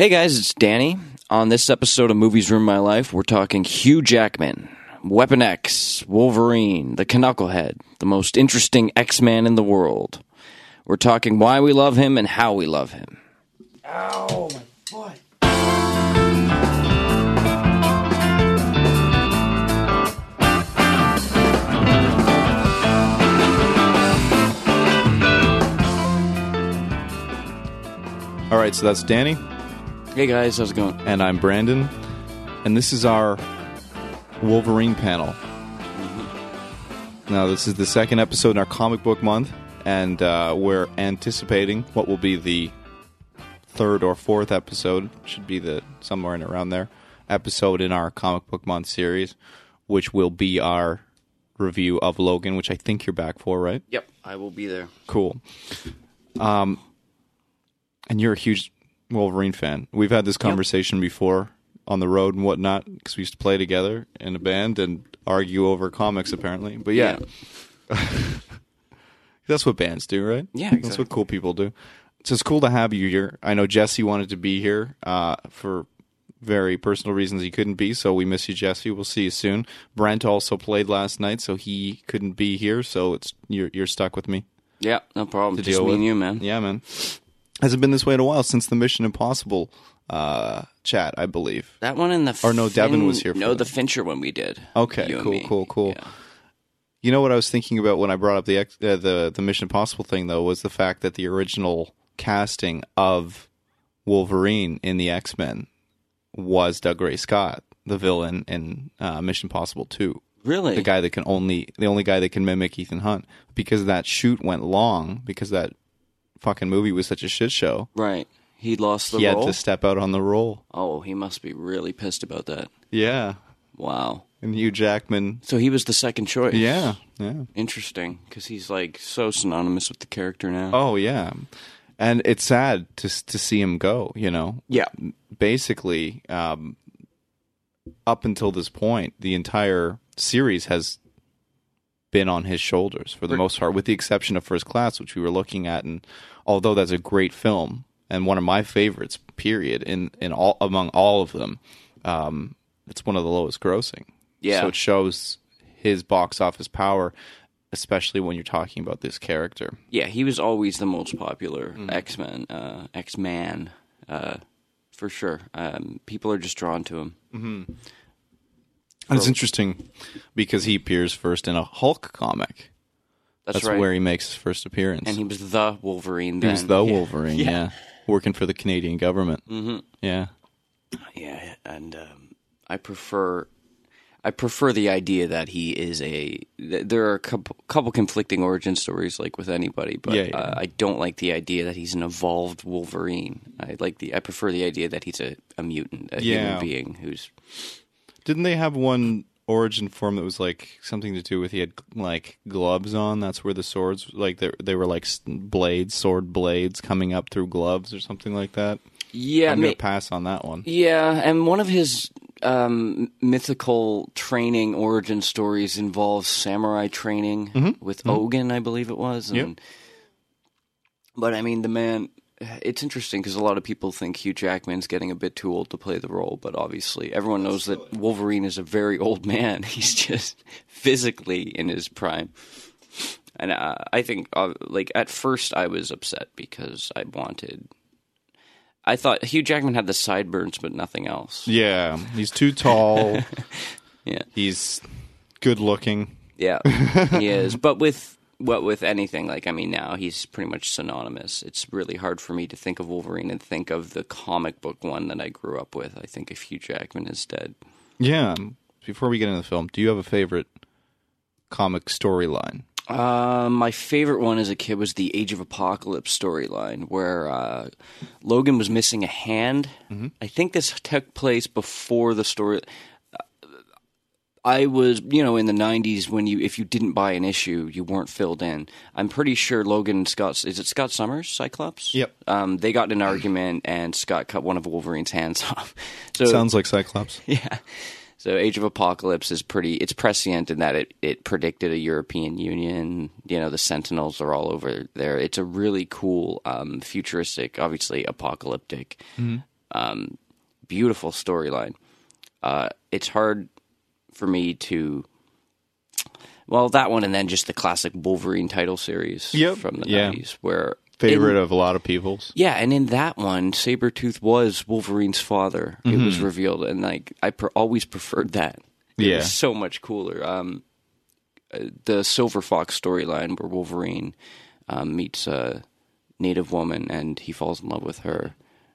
Hey guys, it's Danny. On this episode of Movies Ruin My Life, we're talking Hugh Jackman, Weapon X, Wolverine, the Knucklehead, the most interesting X Man in the world. We're talking why we love him and how we love him. Ow, my foot. All right, so that's Danny, Hey guys, how's it going? and I'm Brandon, and this is our Wolverine panel. Now, this is the second episode in our comic book month, and uh, we're anticipating what will be the third or fourth episode, should be the somewhere in around there, episode in our comic book month series, which will be our review of Logan, which I think you're back for, right? Yep, I will be there. Cool. Um, and you're a huge Wolverine fan. We've had this conversation before on the road and whatnot because we used to play together in a band and argue over comics, apparently. But yeah, that's what bands do, right? Yeah, That's what cool people do. So it's cool to have you here. I know Jesse wanted to be here uh, for very personal reasons he couldn't be, so we miss you, Jesse. We'll see you soon. Brent also played last night, so he couldn't be here. So it's you're you're stuck with me. Yeah, no problem. To Just deal me with. and you, man. Yeah, man. Has it been this way in a while since the Mission Impossible uh, chat? I believe. That one in the Or no, Devin was here No, that. the Fincher one we did. Okay, cool, cool, cool. Yeah. You know what I was thinking about when I brought up the uh, the the Mission Impossible thing though was the fact that the original casting of Wolverine in the X Men was Dougray Scott, the villain in uh, Mission Impossible Two. Really? the guy that can only the only guy that can mimic Ethan Hunt because that shoot went long because that fucking movie was such a shit show. Right. He lost the he role. had to step out on the role. Oh, he must be really pissed about that. Yeah, Wow. and Hugh Jackman. So he was the second choice. Yeah, yeah. Interesting, because he's like so synonymous with the character now. Oh yeah, and it's sad to to see him go. You know, yeah. basically, um, up until this point, the entire series has been on his shoulders for the most part, with the exception of First Class, which we were looking at. And although that's a great film and one of my favorites, period, in in all among all of them, um, it's one of the lowest grossing. Yeah. so it shows his box office power, especially when you're talking about this character. Yeah, he was always the most popular Mm-hmm. X Men, uh, X Man, uh, for sure. Um, people are just drawn to him. And it's interesting because he appears first in a Hulk comic. That's, That's right. where he makes his first appearance. and he was the Wolverine. He was the Yeah. Wolverine, yeah. Working for the Canadian government. Mm-hmm. Yeah. Yeah, and um, I prefer. I prefer the idea that he is a. th- There are a couple, couple conflicting origin stories, like with anybody, but Yeah, yeah. Uh, I don't like the idea that he's an evolved Wolverine. I like the. I prefer the idea that he's a, a mutant, a Yeah. human being who's. Didn't they have one origin form that was like something to do with he had like gloves on? That's where the swords, like they, they were like blades, sword blades coming up through gloves or something like that. Yeah, I'm ma- going to pass on that one. Yeah, and one of his um, mythical training origin stories involves samurai training with Ogun, I believe it was. And, Yep. But I mean, the man. It's interesting because a lot of people think Hugh Jackman's getting a bit too old to play the role, but obviously everyone knows that Wolverine is a very old man. He's just physically in his prime. And uh, I think, uh, like, at first I was upset because I wanted. I thought Hugh Jackman had the sideburns, but nothing else. Yeah. He's too tall. Yeah. He's good looking. Yeah, he is. But with what with anything, like I mean, now he's pretty much synonymous. It's really hard for me to think of Wolverine and think of the comic book one that I grew up with. I think if Hugh Jackman is dead, Yeah. Before we get into the film, do you have a favorite comic storyline? Uh, my favorite one as a kid was the Age of Apocalypse storyline, where uh, Logan was missing a hand. I think this took place before the story. I was, you know, in the '90s when you, if you didn't buy an issue, you weren't filled in. I'm pretty sure Logan Scott, is it Scott Summers, Cyclops? Yep. Um, they got in an argument, and Scott cut one of Wolverine's hands off. So Sounds like Cyclops. yeah. So Age of Apocalypse is pretty it's prescient in that it, it predicted a European Union. You know, the Sentinels are all over there. It's a really cool, um, futuristic, obviously apocalyptic Um, beautiful storyline. Uh, it's hard for me to. Well, that one, and then just the classic Wolverine title series Yep. from the Yeah. 90s, where Favorite in- of a lot of people's. yeah, and in that one, Sabretooth was Wolverine's father. It was Mm-hmm. revealed, and like I per- always preferred that. It Yeah. so much cooler. Um, uh, the Silver Fox storyline where Wolverine um, meets a native woman and he falls in love with her,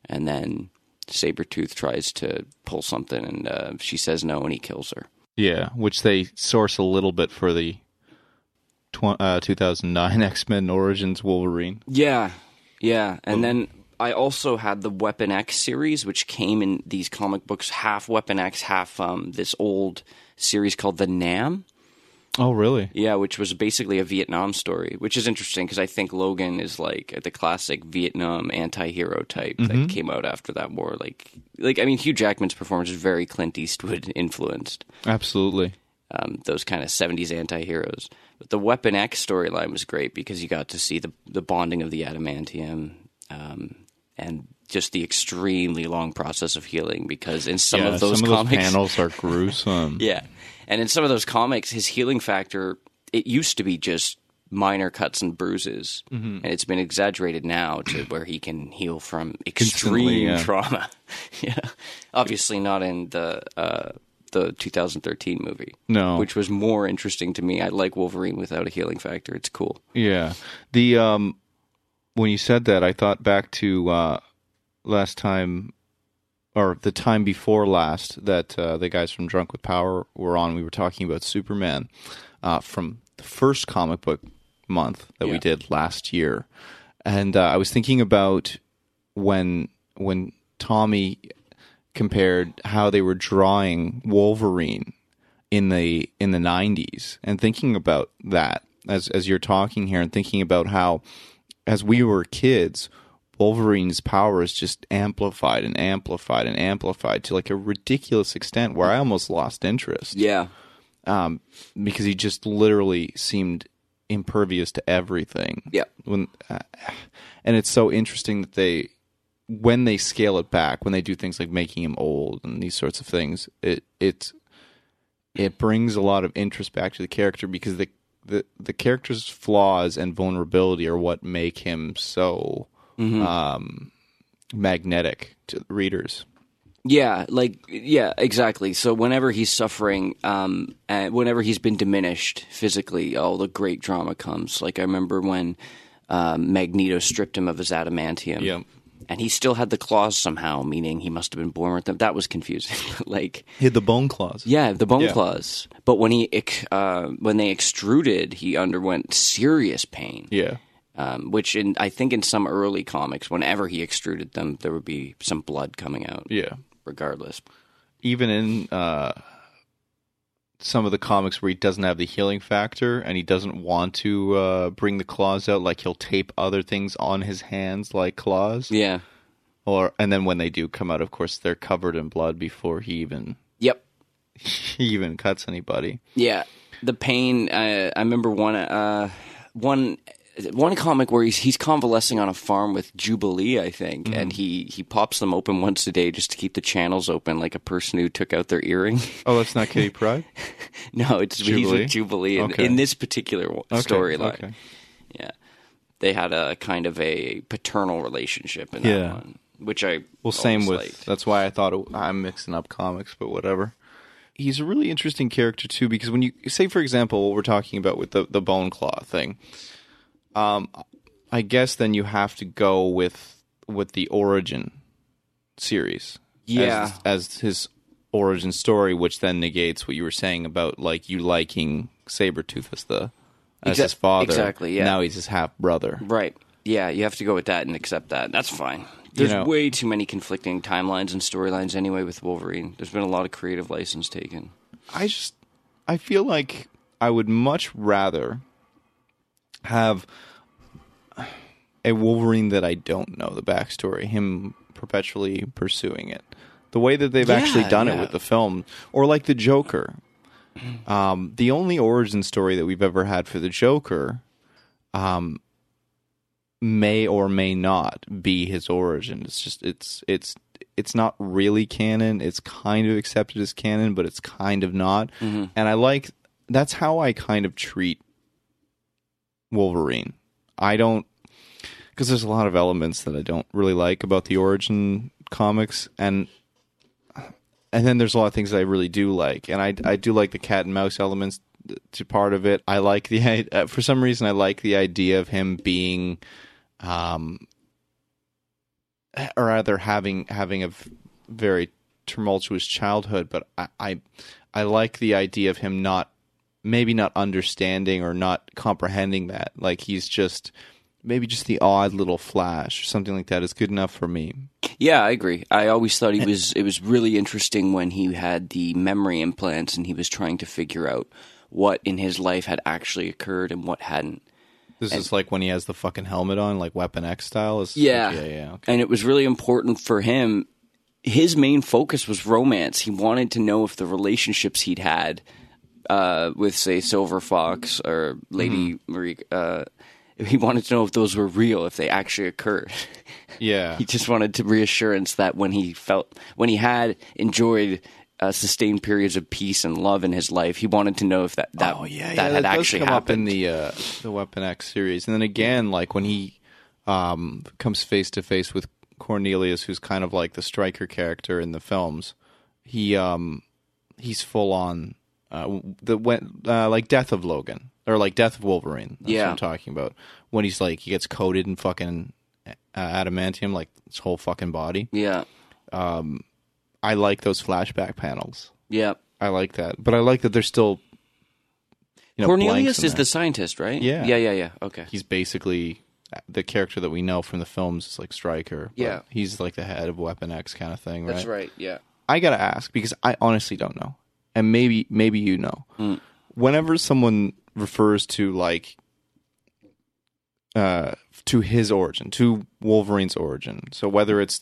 and then Sabretooth tries to pull something, and uh, she says no, and he kills her. Yeah, which they source a little bit for the tw- uh, 2009 X Men Origins Wolverine. Yeah, yeah, and then I also had the Weapon X series, which came in these comic books, half Weapon X, half um, this old series called the Nam. Oh, really? Yeah, which was basically a Vietnam story, which is interesting because I think Logan is like the classic Vietnam anti-hero type that came out after that war. Like, like I mean, Hugh Jackman's performance is very Clint Eastwood influenced. Absolutely. um, those kind of 70s anti-heroes. But the Weapon X storyline was great because you got to see the the bonding of the adamantium um, and just the extremely long process of healing because in some yeah, of those some of comics those panels are gruesome. yeah. And in some of those comics his healing factor it used to be just minor cuts and bruises Mm-hmm. and it's been exaggerated now to where he can heal from extreme yeah. trauma. yeah. Obviously not in the uh the 2013 movie No. which was more interesting to me. I like Wolverine without a healing factor. It's cool. Yeah. The um when you said that I thought back to uh last time or the time before last that uh, the guys from Drunk with Power were on we were talking about Superman uh from the first comic book month that we did last year. And uh, I was thinking about when when Tommy compared how they were drawing Wolverine in the in the 90s and thinking about that as as you're talking here and thinking about how as we were kids Wolverine's power is just amplified and amplified and amplified to like a ridiculous extent where I almost lost interest Yeah. um, because he just literally seemed impervious to everything. Yeah. When uh, and it's so interesting that they when they scale it back, when they do things like making him old and these sorts of things, it it it brings a lot of interest back to the character because the the the character's flaws and vulnerability are what make him so um, magnetic to readers. Yeah, like yeah, exactly. So whenever he's suffering, um, and whenever he's been diminished physically, all the great drama comes. Like I remember when um, Magneto stripped him of his adamantium, Yeah. and he still had the claws somehow, meaning he must have been born with them. That was confusing. like He had the bone claws. yeah, the bone Yeah. claws. But when he uh, when they extruded, he underwent serious pain. Yeah. Um, which in I think in some early comics, whenever he extruded them, there would be some blood coming out. Yeah. Regardless, even in uh, some of the comics where he doesn't have the healing factor and he doesn't want to uh, bring the claws out, like he'll tape other things on his hands like claws. yeah, Or and then when they do come out, of course, they're covered in blood before he even yep, he even cuts anybody. yeah. The pain. Uh, I remember one uh, one one comic where he's he's convalescing on a farm with Jubilee, I think, mm-hmm. and he he pops them open once a day just to keep the channels open, like a person who took out their earring. Oh, that's not Kitty Pryde. no, it's he's Jubilee? with Jubilee in, Okay. in this particular Okay, storyline. okay. Yeah, they had a kind of a paternal relationship in that Yeah. one, which I Well, same with. liked. That's why I thought it, I'm mixing up comics, but whatever. He's a really interesting character too, because when you say, for example, what we're talking about with the the bone claw thing, um, I guess then you have to go with with the origin series, Yeah. as, as his origin story, which then negates what you were saying about like you liking Sabretooth as the as Exa- his father. exactly, yeah. Now he's his half brother. Right. Yeah, you have to go with that and accept that. That's fine. There's know- way too many conflicting timelines and storylines anyway with Wolverine. There's been a lot of creative license taken. I just I feel like I would much rather have a Wolverine that I don't know the backstory, him perpetually pursuing it. The way that they've actually Yeah, done it with the film, or like the Joker. Um, the only origin story that we've ever had for the Joker, um, may or may not be his origin. It's just it's it's it's not really canon. It's kind of accepted as canon, but it's kind of not. And I like that's how I kind of treat Wolverine. I don't because there's a lot of elements that I don't really like about the origin comics and and then there's a lot of things that I really do like, and I I do like the cat and mouse elements to part of it. I like the uh, for some reason I like the idea of him being, um, or rather having having a very tumultuous childhood. But I, I I like the idea of him not maybe not understanding or not comprehending that. Like he's just maybe just the odd little flash or something like that is good enough for me. Yeah, I agree. I always thought he was. It was really interesting when he had the memory implants and he was trying to figure out what in his life had actually occurred and what hadn't. This is like when he has the fucking helmet on, like Weapon X style. Is Yeah, yeah, yeah. Okay. And it was really important for him. His main focus was romance. He wanted to know if the relationships he'd had uh, with, say, Silver Fox or Lady Marie. Uh, he wanted to know if those were real, if they actually occurred. Yeah, he just wanted to reassurance that when he felt when he had enjoyed uh, sustained periods of peace and love in his life, he wanted to know if that that oh yeah, that yeah, had that actually come up in happened. the uh, the Weapon X series, and then again, like when he um, comes face to face with Cornelius, who's kind of like the Stryker character in the films. He um, he's full on uh, the when uh, like Death of Logan or like Death of Wolverine. That's Yeah. what I'm talking about. When he's like he gets coated in fucking uh, adamantium, like his whole fucking body. yeah, I like those flashback panels. yeah. I like that, but I like that they're still. You know, Cornelius is there. the scientist, right? Yeah. yeah, yeah, yeah. Okay. he's basically the character that we know from the films is like Stryker. Yeah. he's like the head of Weapon X kind of thing, right? That's right. Yeah. I gotta ask because I honestly don't know, and maybe maybe you know. Hmm. Whenever someone refers to like uh to his origin, to Wolverine's origin, so whether it's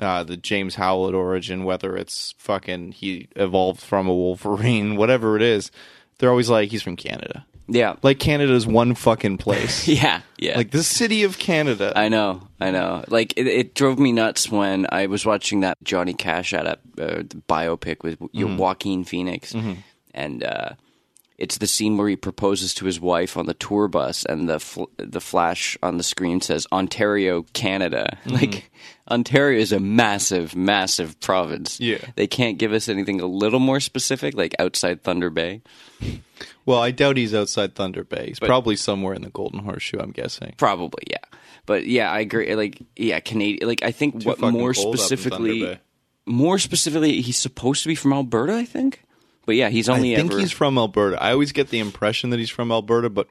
uh, the James Howlett origin, whether it's fucking he evolved from a Wolverine, whatever it is, they're always like he's from Canada. Yeah. Like Canada's one fucking place. Yeah. Yeah. Like the city of Canada. I know, I know. Like it, it drove me nuts when I was watching that Johnny Cash at uh, biopic with Mm-hmm. Joaquin Phoenix, and uh, it's the scene where he proposes to his wife on the tour bus, and the fl- the flash on the screen says Ontario, Canada. Mm-hmm. Like Ontario is a massive, massive province. Yeah. they can't give us anything a little more specific, like outside Thunder Bay. well, I doubt he's outside Thunder Bay. He's probably somewhere in the Golden Horseshoe, I'm guessing. Probably, yeah. But yeah, I agree. Like, yeah, Canadian. Like, I think what more cold up in Thunder specifically, more specifically, he's supposed to be from Alberta. I think. But yeah, he's only. I think ever. he's from Alberta. I always get the impression that he's from Alberta, but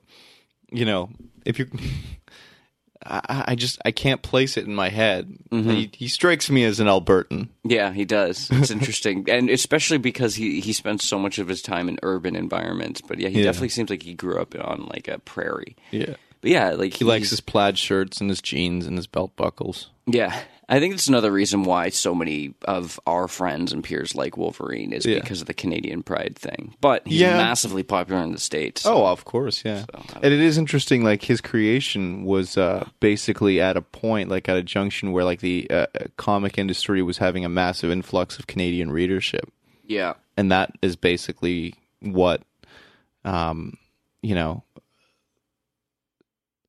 you know, if you, I, I just I can't place it in my head. Mm-hmm. He, he strikes me as an Albertan. yeah, he does. It's interesting, and especially because he he spends so much of his time in urban environments. But yeah, he Yeah. definitely seems like he grew up on like a prairie. Yeah, But yeah, like he likes his plaid shirts and his jeans and his belt buckles. Yeah, I think it's another reason why so many of our friends and peers like Wolverine is Yeah. because of the Canadian pride thing. But he's Yeah. massively popular in the states. Oh, of course, yeah. and it is interesting. Like his creation was uh, basically at a point, like at a junction where like the uh, comic industry was having a massive influx of Canadian readership. yeah, and that is basically what um you know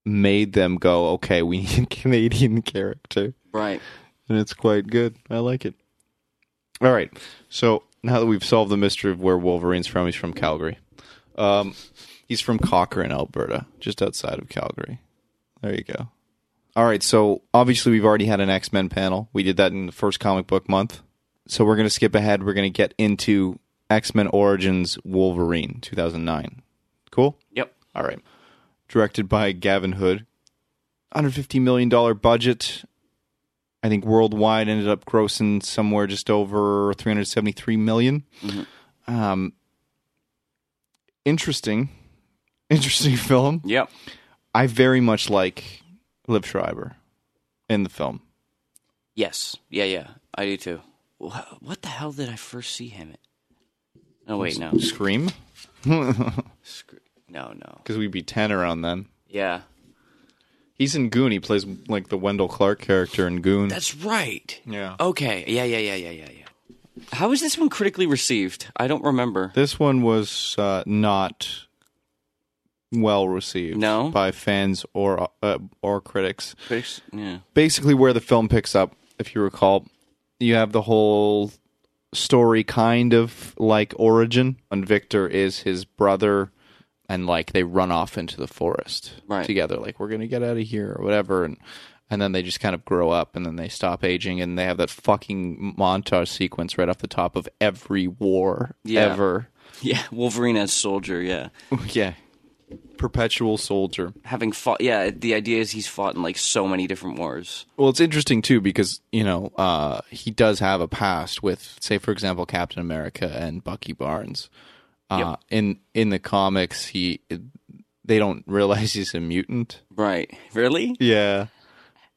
made them go okay we need a canadian character right. and it's quite good i like it all right so now that we've solved the mystery of where wolverine's from he's from calgary um he's from cochrane alberta just outside of calgary there you go all right so obviously we've already had an x-men panel we did that in the first comic book month so we're going to skip ahead. We're going to get into X Men Origins Wolverine 2009. Cool? Yep. All right. Directed by Gavin Hood. $150 million budget. I think worldwide ended up grossing somewhere just over 373 million. Um, interesting. Interesting film. Yep. I very much like Liev Schreiber in the film. Yes. Yeah. Yeah. I do too. What the hell did I first see him in? No, wait, no. Scream? No, no. Because we'd be 10 around then. Yeah. He's in Goon. He plays like the Wendell Clark character in Goon. That's right. yeah. Okay. Yeah, yeah, yeah, yeah, yeah, yeah. How was this one critically received? I don't remember. This one was uh, not well received. No? by fans or uh, or critics. Critics- Yeah. Basically, where the film picks up, if you recall, you have the whole story kind of like origin, and Victor is his brother, and like they run off into the forest Right. together, like we're gonna get out of here or whatever, and and then they just kind of grow up, and then they stop aging, and they have that fucking montage sequence right off the top of every war Yeah. ever. Yeah. Wolverine as soldier. Yeah. Yeah. Perpetual soldier. Having fought. Yeah. The idea is he's fought in like so many different wars. Well, it's interesting too because, you know, uh, he does have a past with, say, for example, Captain America and Bucky Barnes. Uh, In in the comics, he they don't realize he's a mutant. Right. Really? Yeah.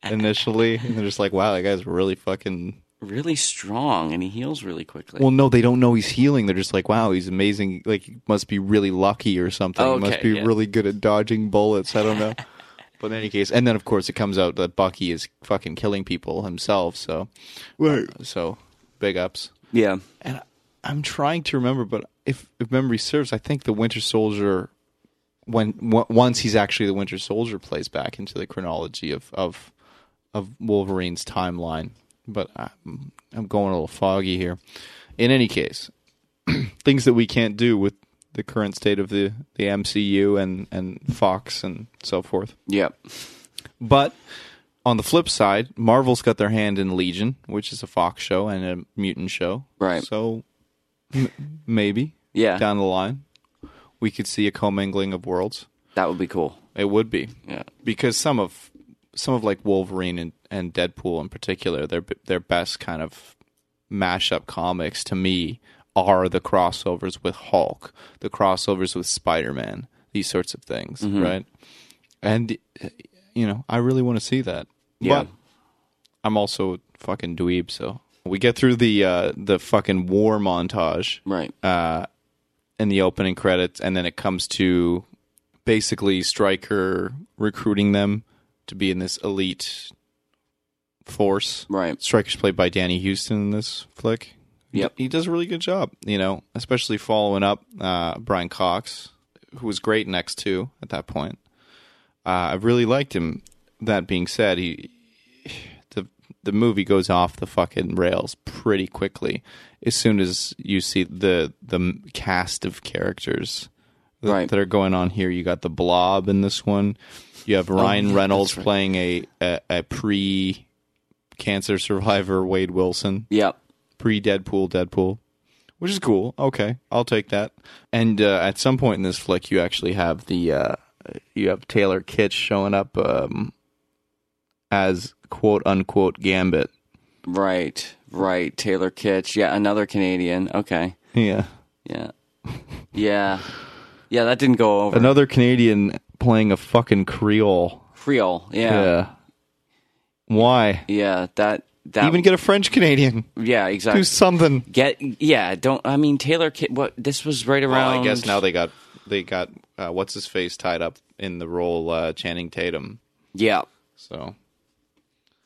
Initially, and they're just like, "Wow, that guy's really fucking." Really strong, and he heals really quickly. Well, no, they don't know he's healing. They're just like, "Wow, he's amazing. Like, he must be really lucky or something. he must be yeah. really good at dodging bullets." I don't know. But in any case, and then of course it comes out that Bucky is fucking killing people himself. So, right. So, big ups. yeah. And I- I'm trying to remember, but if if memory serves, I think the Winter Soldier, when w- once he's actually the Winter Soldier, plays back into the chronology of of of Wolverine's timeline. But I'm, I'm going a little foggy here. In any case, things that we can't do with the current state of the the MCU and and Fox and so forth. Yep. But on the flip side, Marvel's got their hand in Legion, which is a Fox show and a mutant show. Right. So m- maybe Yeah. down the line we could see a commingling of worlds. That would be cool. It would be Yeah. because some of some of like Wolverine and, and Deadpool in particular, their their best kind of mashup comics to me are the crossovers with Hulk, the crossovers with Spider Man, these sorts of things, Mm-hmm. right? And you know, I really want to see that. Yeah. But I'm also fucking dweeb, so we get through the uh, the fucking war montage Right. uh, in the opening credits, and then it comes to basically Stryker recruiting them to be in this elite force. Right. Stryker's played by Danny Huston in this flick. He- Yep. he does a really good job. You know, especially following up uh, Brian Cox, who was great next to at that point. Uh, I really liked him. That being said, he the movie goes off the fucking rails pretty quickly as soon as you see the the cast of characters that, Right. that are going on here. You got the Blob in this one. You have Ryan Oh, yeah, Reynolds right. playing a a, a pre cancer survivor Wade Wilson, Yep. pre Deadpool Deadpool, which is cool. Okay, I'll take that. And uh, at some point in this flick, you actually have the uh, you have Taylor Kitsch showing up um, as quote unquote Gambit. Right. Right. Taylor Kitsch. Yeah. Another Canadian. Okay. Yeah, Yeah. Yeah. Yeah. That didn't go over. another Canadian playing a fucking Creole. Creole. Yeah. Why? Yeah. That. That. Even get a French Canadian. Yeah. Exactly. Do something. Get. Yeah. Don't. I mean, Taylor. What? This was right Well, around. I guess now they got they got uh, what's his face tied up in the role uh, Channing Tatum. Yeah. So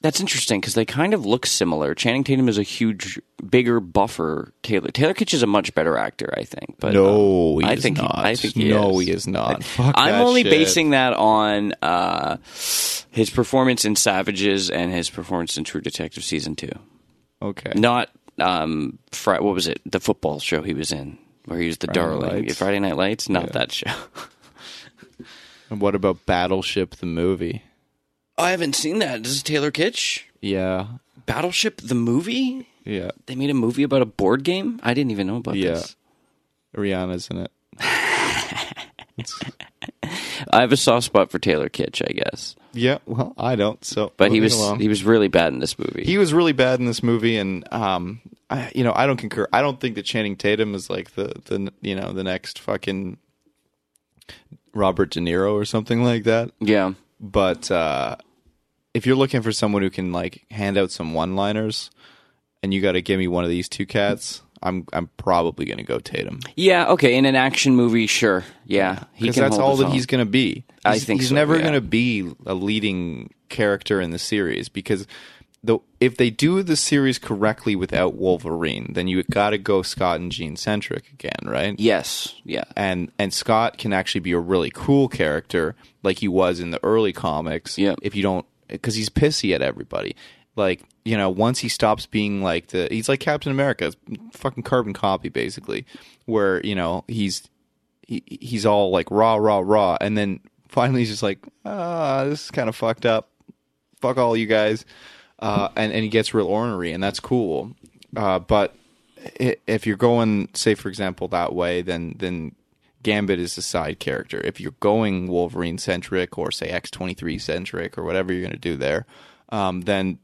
That's interesting because they kind of look similar. Channing Tatum is a huge, bigger, buffer. Taylor Taylor Kitsch is a much better actor, I think. But no, um, he I is think not. I think he no, is. he is not. Fuck I'm that only shit. basing that on uh, his performance in Savages and his performance in True Detective season two. Okay. Not um, Fri what was it? The football show he was in, where he was the Friday darling. Friday Night Lights. Not that show. And what about Battleship the movie? I haven't seen that. This is Taylor Kitsch. Yeah, Battleship the movie. yeah, They made a movie about a board game. I didn't even know about Yeah. this. Rihanna's in it. I have a soft spot for Taylor Kitsch, I guess, Yeah, well, I don't. So, but he was he was really bad in this movie. he was really bad in this movie, and um, I, you know, I don't concur. I don't think that Channing Tatum is like the the you know the next fucking Robert De Niro or something like that. yeah, But uh, if you're looking for someone who can like hand out some one-liners, and you got to give me one of these two cats, I'm I'm probably going to go Tatum Yeah, okay. In an action movie, sure. Yeah, he because that's all that he's going to be. I He's- think he's so, never yeah. going to be a leading character in the series because the if they do the series correctly without Wolverine, then you got to go Scott and Jean centric again, right? Yes, yeah. and and Scott can actually be a really cool character like he was in the early comics. Yeah. If you don't, because he's pissy at everybody. Like you know, once he stops being like the, he's like Captain America, fucking carbon copy basically, where you know he's he, he's all like raw, raw, raw, and then finally he's just like, ah, this is kind of fucked up. Fuck all you guys, uh, and and he gets real ornery, and that's cool. Uh, but if you're going, say for example, that way, then then Gambit is a side character. If you're going Wolverine centric or say X twenty three centric or whatever you're gonna do there, um, then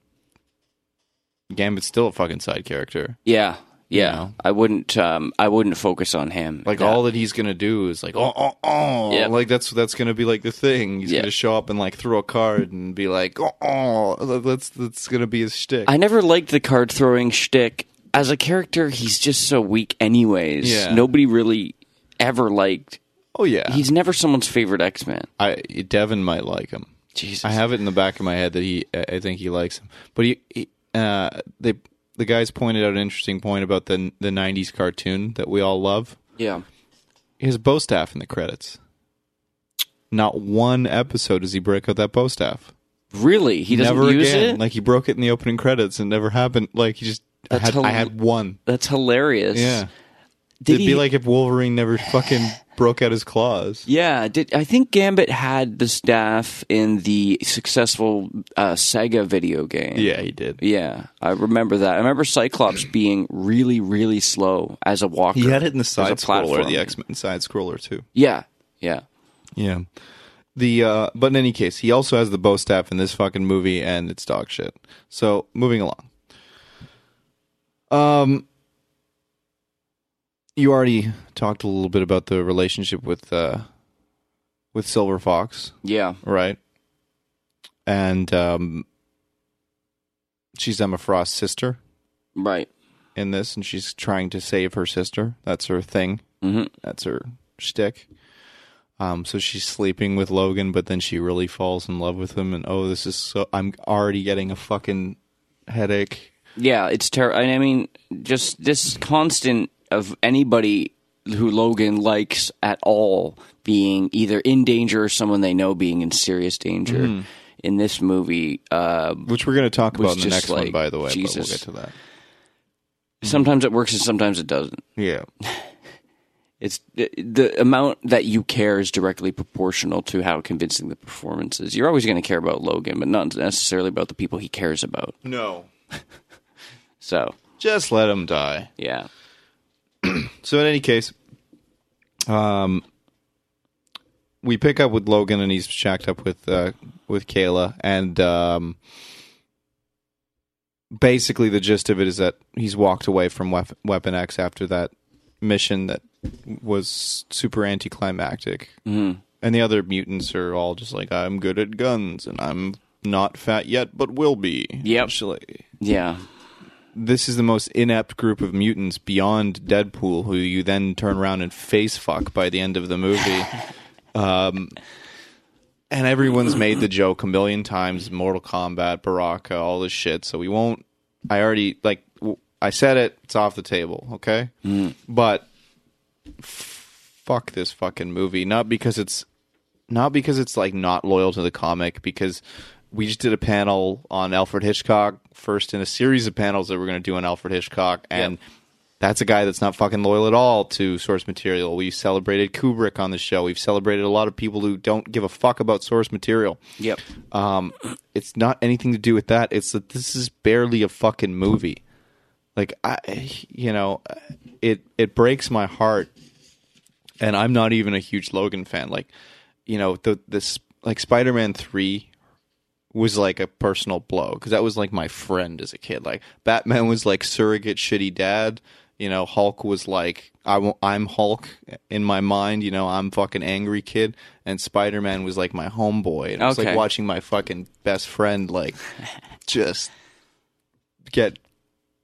Gambit's still a fucking side character. Yeah, yeah. know? I wouldn't. Um, I wouldn't focus on him. Like Yeah. all that he's gonna do is like oh oh oh Yeah. like that's that's gonna be like the thing. He's Yeah. gonna show up and like throw a card and be like oh oh that's that's gonna be his shtick. I never liked the card throwing shtick. As a character, he's just so weak, anyways. Yeah. Nobody really ever liked. oh yeah, He's never someone's favorite X Man. I Devin might like him. Jesus. I have it in the back of my head that he I think he likes him, but he, he uh they the guys pointed out an interesting point about the the '90s cartoon that we all love. Yeah. He has bow staff in the credits. Not one episode does he break out that bow staff. Really? He doesn't never use again. it? Like he broke it in the opening credits and never happened. Like he just I had, hel- I had one. That's hilarious. Yeah, Did it'd he, be like if Wolverine never fucking broke out his claws. Yeah, did I think Gambit had the staff in the successful uh, Sega video game? Yeah, he did. Yeah, I remember that. I remember Cyclops being really, really slow as a walker. He had it in the side scroller, the X Men side scroller too. Yeah, yeah. Yeah. The uh but in any case, he also has the bow staff in this fucking movie and it's dog shit. So, moving along. Um you already talked a little bit about the relationship with uh with Silver Fox, Yeah, right? And um she's Emma Frost's sister right. in this and she's trying to save her sister. That's her thing. hmm That's her shtick. Um, so she's sleeping with Logan, but then she really falls in love with him, and oh, this is so. I'm already getting a fucking headache. Yeah, it's terrible. I mean, just this constant of anybody who Logan likes at all being either in danger or someone they know being in serious danger. Mm-hmm. In this movie, uh, Which we're going to talk about in the next one, by the way. But we'll get to that. sometimes it works and sometimes it doesn't. Yeah, It's the amount that you care is directly proportional to how convincing the performance is. You're always going to care about Logan, but not necessarily about the people he cares about. no, So, just let him die. yeah. So in any case, um, we pick up with Logan, and he's shacked up with uh, with Kayla, and um, basically the gist of it is that he's walked away from Wef- Weapon X after that mission that was super anticlimactic, Mhm. and the other mutants are all just like, "I'm good at guns, and I'm not fat yet, but will be." Yep. Actually Yeah. This is the most inept group of mutants beyond Deadpool, who you then turn around and face fuck by the end of the movie. um, and everyone's made the joke a million times: Mortal Kombat, Baraka, all this shit. So we won't. I already like. w- I said it. It's off the table. Okay, but f- fuck this fucking movie. Not because it's not because it's like not loyal to the comic because we just did a panel on Alfred Hitchcock first in a series of panels that we're going to do on Alfred Hitchcock and Yep. that's a guy that's not fucking loyal at all to source material. We've celebrated Kubrick on the show. We've celebrated a lot of people who don't give a fuck about source material. Yep. Um, it's not anything to do with that. It's that this is barely a fucking movie. Like I, you know, it it breaks my heart, and I'm not even a huge Logan fan. Like, you know, the this like Spider Man three was like a personal blow because that was like my friend as a kid. Like Batman was like surrogate shitty dad. You know, Hulk was like I w- I'm Hulk in my mind. You know, I'm fucking angry kid, and Spider Man was like my homeboy. And it was like watching my fucking best friend like just get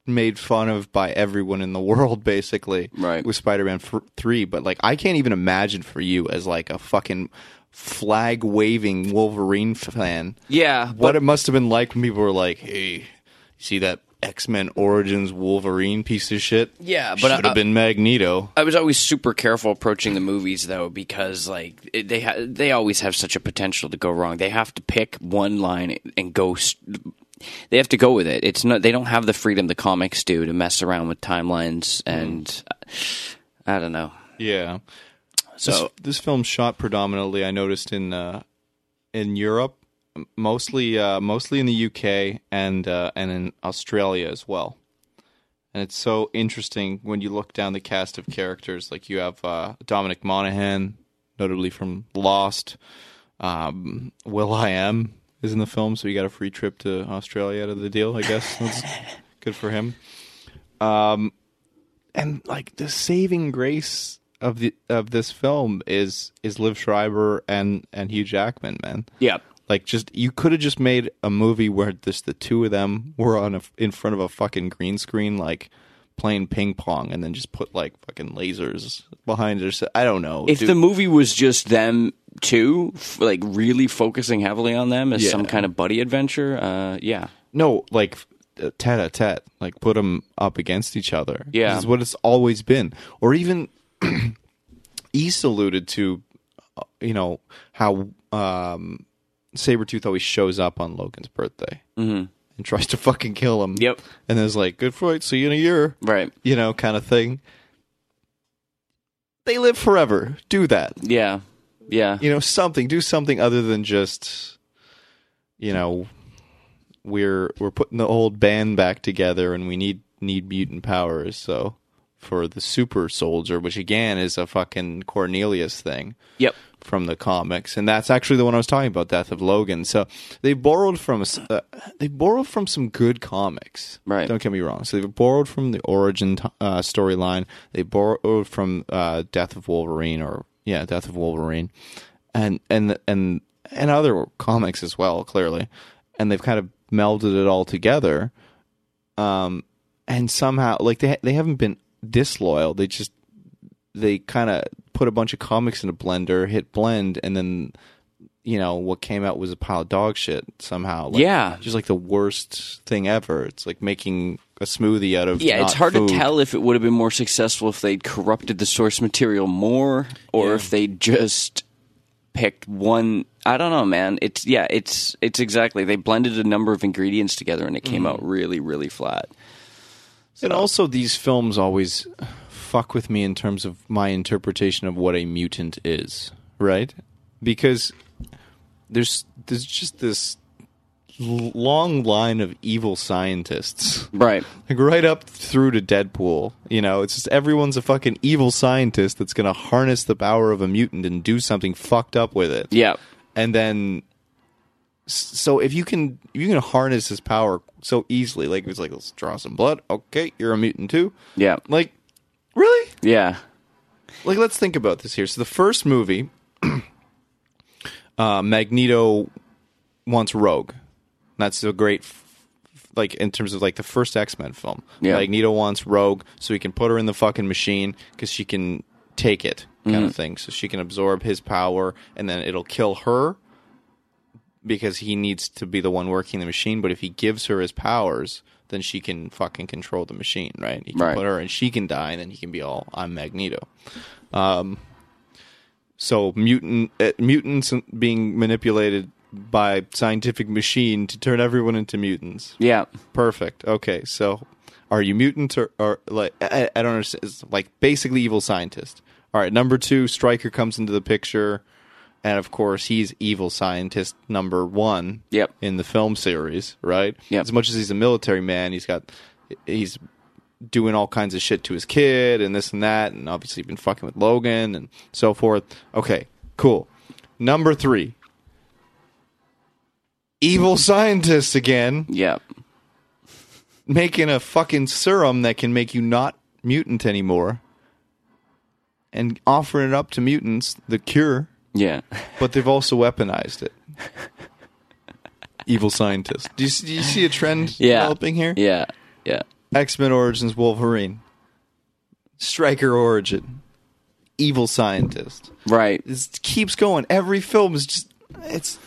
made fun of by everyone in the world, basically. Right. With Spider-Man f- three, but like I can't even imagine for you as like a fucking flag waving Wolverine fan. Yeah, What but it must have been like when people were like, "Hey, you see that X Men Origins Wolverine piece of shit? Yeah, but should I- have been Magneto." I was always super careful approaching the movies though because like it, they ha- they always have such a potential to go wrong. They have to pick one line and go. St- they have to go with it. It's not. They don't have the freedom the comics do to mess around with timelines hmm. and uh, I don't know. Yeah. So this, this film's shot predominantly. I noticed in uh, in Europe, mostly uh, mostly in the UK and uh, and in Australia as well. And it's so interesting when you look down the cast of characters. Like you have uh, Dominic Monaghan, notably from Lost. Um, Will I Am is in the film, so he got a free trip to Australia out of the deal. I guess that's good for him. Um, and like the saving grace of the of this film is is Liev Schreiber and and Hugh Jackman, man. yeah, Like just you could have just made a movie where just the two of them were on a in front of a fucking green screen like playing ping pong and then just put like fucking lasers behind it. I don't know. if dude. the movie was just them two, f- like really focusing heavily on them as Yeah. some kind of buddy adventure, uh, yeah, No, like tete a tete, like put them up against each other. Yeah. this is what it's always been. Or even East alluded to, uh, you know, how um, Sabretooth always shows up on Logan's birthday Mhm. and tries to fucking kill him. Yep. and then it's like, good fight, see you in a year, right, you know, kind of thing. They live forever. Do that. yeah, yeah, You know, something. Do something other than just, you know, we're we're putting the old band back together, and we need need mutant powers. So for the super soldier, which again is a fucking Cornelius thing yep, from the comics, and that's actually the one I was talking about, Death of Logan. So they borrowed from uh, they borrowed from some good comics. Right. Don't get me wrong. So they've borrowed from the origin t- uh, storyline. They borrowed from uh, Death of Wolverine, or yeah, Death of Wolverine, and and and and other comics as well, clearly. And they've kind of melded it all together. Um, and somehow, like they they haven't been disloyal. They just they kind of put a bunch of comics in a blender, hit blend, and then you know what came out was a pile of dog shit somehow. Like, Yeah. just like the worst thing ever. It's like making a smoothie out of Yeah, it's hard food. to tell if it would have been more successful if they'd corrupted the source material more or Yeah. if they just picked one I don't know, man. It's yeah, it's it's exactly. They blended a number of ingredients together and it came Mm-hmm. out really really flat. And also, these films always fuck with me in terms of my interpretation of what a mutant is, right? Because there's there's just this long line of evil scientists. Right. Like right up through to Deadpool, you know, it's just everyone's a fucking evil scientist that's gonna harness the power of a mutant and do something fucked up with it. Yeah. And then, so if you can, if you can harness his power so easily, like it's like let's draw some blood. Okay, you're a mutant too. Yeah. Like, really? Yeah. Like, let's think about this here. So the first movie, uh, Magneto wants Rogue. That's a great, f- like in terms of like the first X Men film. Yeah. Magneto wants Rogue so he can put her in the fucking machine because she can take it, kind of thing. So she can absorb his power, and then it'll kill her because he needs to be the one working the machine. But if he gives her his powers, then she can fucking control the machine, right? He can Right. put her, and she can die, and then he can be all I'm Magneto. Um, so mutant uh, mutants being manipulated by scientific machine to turn everyone into mutants. Yeah. Perfect. Okay, so are you mutants or, or like I, I don't understand? It's like basically evil scientist. All right, number two, Stryker comes into the picture, and of course he's evil scientist number one. Yep. In the film series, right? Yep. As much as he's a military man, he's got he's doing all kinds of shit to his kid and this and that, and obviously been fucking with Logan and so forth. Okay, cool. Number three, evil scientist again Yeah. making a fucking serum that can make you not mutant anymore and offering it up to mutants, the cure, Yeah. but they've also weaponized it. Evil scientist. Do you, see- do you see a trend Yeah. developing here? Yeah. Yeah. X Men Origins Wolverine, Stryker Origin, Evil Scientist. Right. It keeps going. Every film is just it's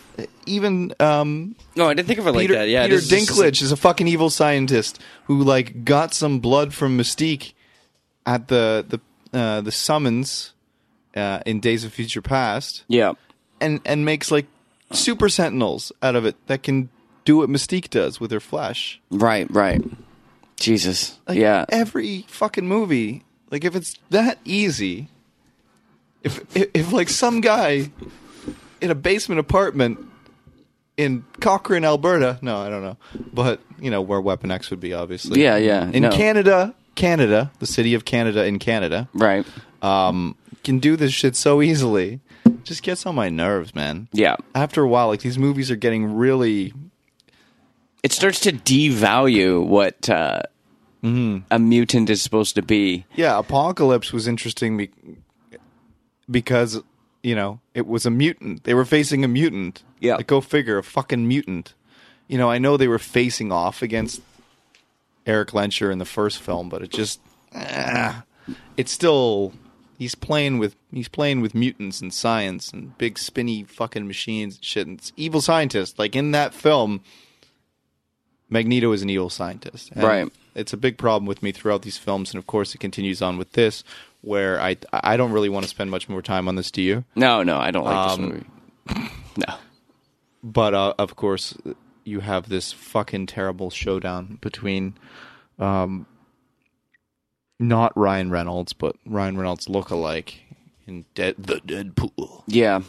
even um, No, I didn't think of it like Peter, that. Yeah, Peter this is- Dinklage is a fucking evil scientist who like got some blood from Mystique at the the uh, the summons uh, in Days of Future Past, Yeah. and and makes like super sentinels out of it that can do what Mystique does with her flesh. Right. Right. Jesus. Like, yeah. every fucking movie. Like if it's that easy, if, if if like some guy in a basement apartment in Cochrane, Alberta, no, I don't know, but you know where Weapon X would be, obviously. Yeah, yeah, In no. Canada, Canada, the city of Canada in Canada, Right. Um, can do this shit so easily. Just gets on my nerves, man. Yeah. After a while, like these movies are getting really It starts to devalue what uh, Mm-hmm. a mutant is supposed to be. Yeah, Apocalypse was interesting be- because you know it was a mutant. They were facing a mutant. Yeah. like, go figure, a fucking mutant. You know, I know they were facing off against Erik Lehnsherr in the first film, but it just, ah, it's still he's playing with he's playing with mutants and science and big spinny fucking machines and shit. And it's evil scientist. Like in that film, Magneto is an evil scientist. And Right. It's a big problem with me throughout these films, and of course, it continues on with this, where I I don't really want to spend much more time on this. Do you? No, no, I don't like Um, this movie. No. But uh, of course, you have this fucking terrible showdown between, um, not Ryan Reynolds, but Ryan Reynolds look-alike in Dead the Deadpool. Yeah.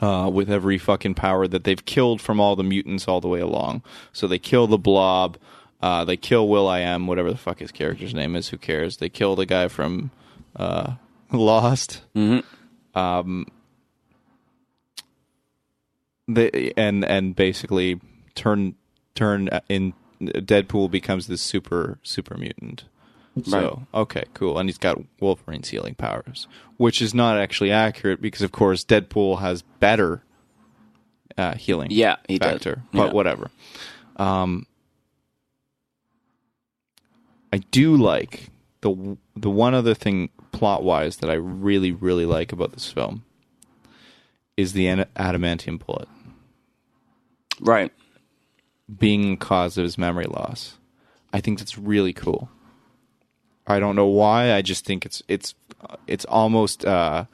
uh, with every fucking power that they've killed from all the mutants all the way along. So they kill the Blob, uh, they kill will.i.am, whatever the fuck his character's name is. Who cares? They kill the guy from uh, Lost. Um, they and and basically turn turn in Deadpool becomes this super super mutant. So okay, cool, and he's got Wolverine's healing powers, which is not actually accurate because, of course, Deadpool has better uh, healing. Yeah, he does. but Yeah. whatever. Um, I do like the the one other thing plot wise that I really really like about this film is the an- adamantium bullet Right. Being cause of his memory loss. I think that's really cool. I don't know why. I just think it's it's it's almost uh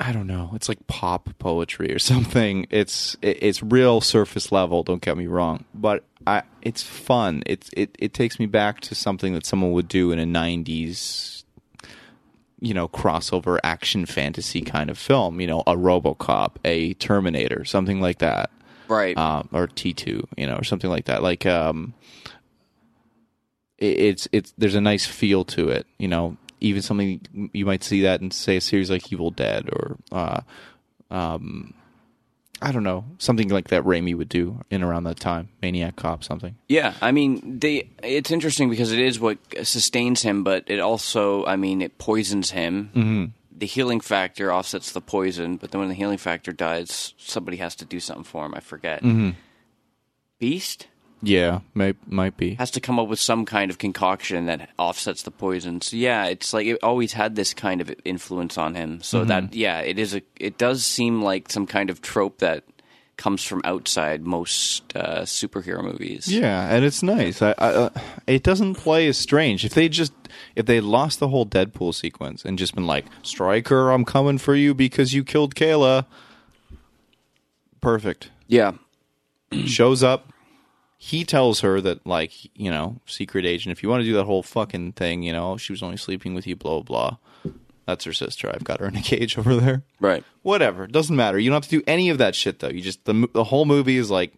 I don't know. It's like pop poetry or something. It's it, it's real surface level. Don't get me wrong, but I it's fun. It's it it takes me back to something that someone would do in a '90s, you know, crossover action fantasy kind of film. You know, a RoboCop, a Terminator, something like that Right. um, or T two, you know, or something like that. Like, um, it, it's it's there's a nice feel to it, you know. Even something you might see that in say a series like Evil Dead or, uh, um, I don't know, something like that Raimi would do in around that time, Maniac Cop, something. Yeah, I mean, they. It's interesting because it is what sustains him, but it also, I mean, it poisons him. Mm-hmm. The healing factor offsets the poison, but then when the healing factor dies, somebody has to do something for him. I forget. Beast Yeah, might might be. has to come up with some kind of concoction that offsets the poison. So yeah, it's like it always had this kind of influence on him. So that yeah, it is a. It does seem like some kind of trope that comes from outside most uh, superhero movies. Yeah, and it's nice. I, I, uh, it doesn't play as strange. If they just if they lost the whole Deadpool sequence and just been like, "Stryker, I'm coming for you because you killed Kayla," perfect. Yeah. Shows up. He tells her that, like, you know, secret agent. If you want to do that whole fucking thing, you know, she was only sleeping with you. Blah blah. blah. That's her sister. I've got her in a cage over there Right. whatever. Doesn't matter. You don't have to do any of that shit though. You just the the whole movie is like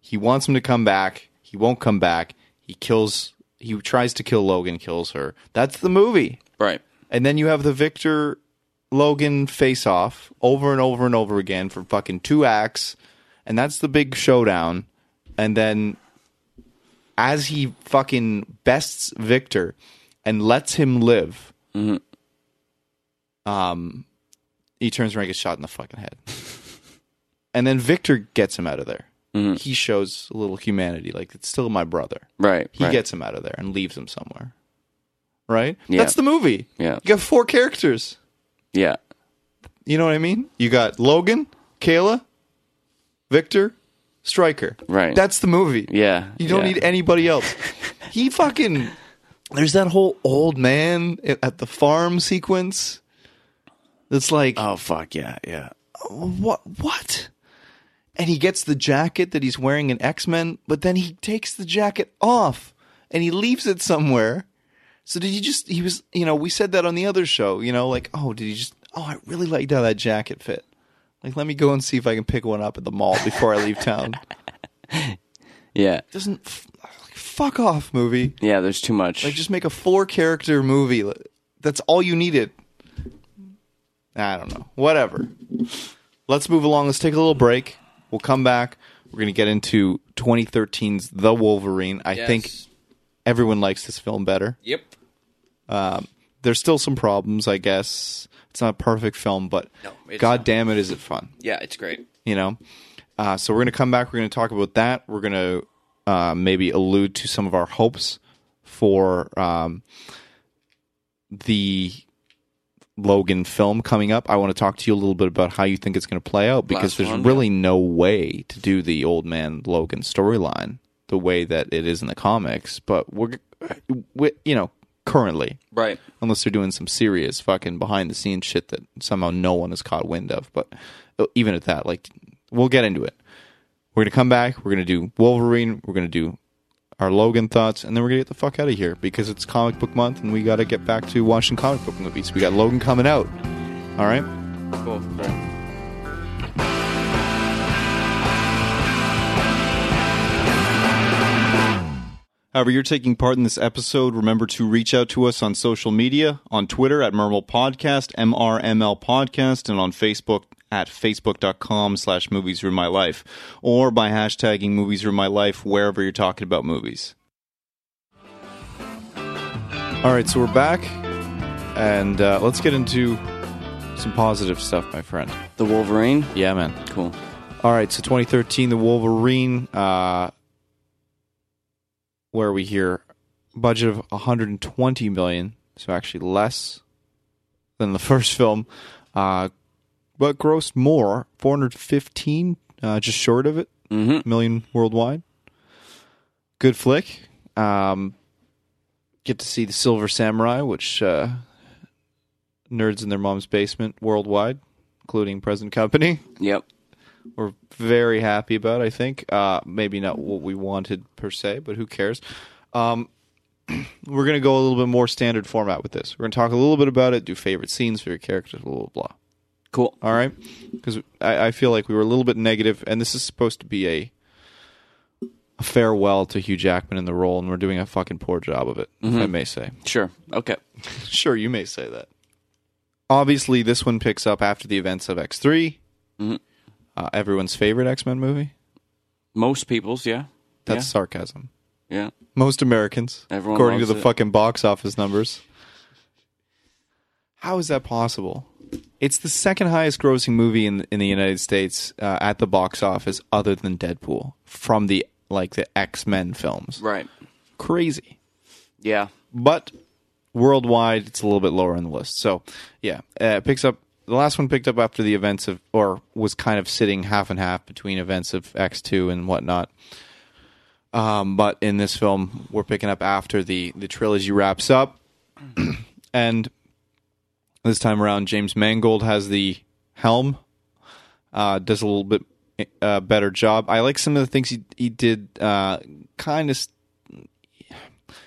he wants him to come back. He won't come back. He kills. He tries to kill Logan. Kills her. That's the movie. Right. And then you have the Victor Logan face off over and over and over again for fucking two acts, and that's the big showdown. And then as he fucking bests Victor and lets him live, um, he turns around and gets shot in the fucking head. and then Victor gets him out of there. Mm-hmm. he shows a little humanity. Like it's still my brother. Right. He right. gets him out of there and leaves him somewhere. Right? Yeah. That's the movie. Yeah. You got four characters. Yeah. You know what I mean? You got Logan, Kayla, Victor, Stryker. Right. That's the movie. Yeah. You don't yeah. need anybody else. he fucking. There's that whole old man at the farm sequence. It's like Oh fuck yeah, yeah. what? What? And he gets the jacket that he's wearing in X Men, but then he takes the jacket off and he leaves it somewhere. So did he just? He was, you know, we said that on the other show. You know, like, oh, did he just? Oh, I really liked how that jacket fit. Like, let me go and see if I can pick one up at the mall before I leave town. Yeah. Doesn't like, fuck off, movie. Yeah, there's too much. Like, just make a four character movie. That's all you needed. I don't know. Whatever. Let's move along. Let's take a little break. We'll come back. We're going to get into 2013's The Wolverine. I think everyone likes this film better. Yep. There's still some problems, I guess. It's not a perfect film, but No, it's god not. damn it, is it fun. Yeah, it's great. you know uh, so we're going to come back we're going to talk about that we're going to uh, maybe allude to some of our hopes for um, the logan film coming up i want to talk to you a little bit about how you think it's going to play out because Last there's one, really no way to do the old man logan storyline the way that it is in the comics but we're we, you know currently Right. unless they're doing some serious fucking behind the scenes shit that somehow no one has caught wind of. But uh, even at that, like, we'll get into it. We're gonna come back. We're gonna do Wolverine. We're gonna do our Logan thoughts, and then we're gonna get the fuck out of here because it's comic book month, and we got to get back to watching comic book movies. We got Logan coming out. All right. Cool. However, you're taking part in this episode, remember to reach out to us on social media, on Twitter at Mermal Podcast, MRML Podcast, and on Facebook at facebook.com slash movies ruin my life, or by hashtagging movies ruin my life wherever you're talking about movies. All right, so we're back, and uh, let's get into some positive stuff, my friend. The Wolverine. Yeah, man. Cool. All right, so 2013, the Wolverine, uh, where we hear budget of 120 million, so actually less than the first film, uh, but grossed more, 415, uh, just short of it, Mm-hmm. million worldwide. Good flick. Um, get to see the Silver Samurai, which uh, nerds in their mom's basement worldwide, including present company Yep. We're very happy about. I think uh, maybe not what we wanted per se, but who cares? Um, we're gonna go a little bit more standard format with this. We're gonna talk a little bit about it, do favorite scenes, favorite characters, blah blah blah. Cool. All right, because I, I feel like we were a little bit negative, and this is supposed to be a a farewell to Hugh Jackman in the role, and we're doing a fucking poor job of it, if I may say. Sure. Okay. Sure, you may say that. Obviously, this one picks up after the events of X 3 Mhm. Uh, everyone's favorite X Men movie. Most people's, yeah. That's sarcasm. Yeah. Most Americans, Everyone according to the it. fucking box office numbers. How is that possible? It's the second highest grossing movie in in the United States uh, at the box office, other than Deadpool, from the like the X Men films. Right. Crazy, Yeah. but worldwide, it's a little bit lower on the list. So, yeah, uh, it picks up. The last one picked up after the events of, or was kind of sitting half and half between events of X two and whatnot. Um, but in this film, we're picking up after the the trilogy wraps up, and this time around, James Mangold has the helm. Uh, does a little bit uh, better job. I like some of the things he he did. Uh, kind of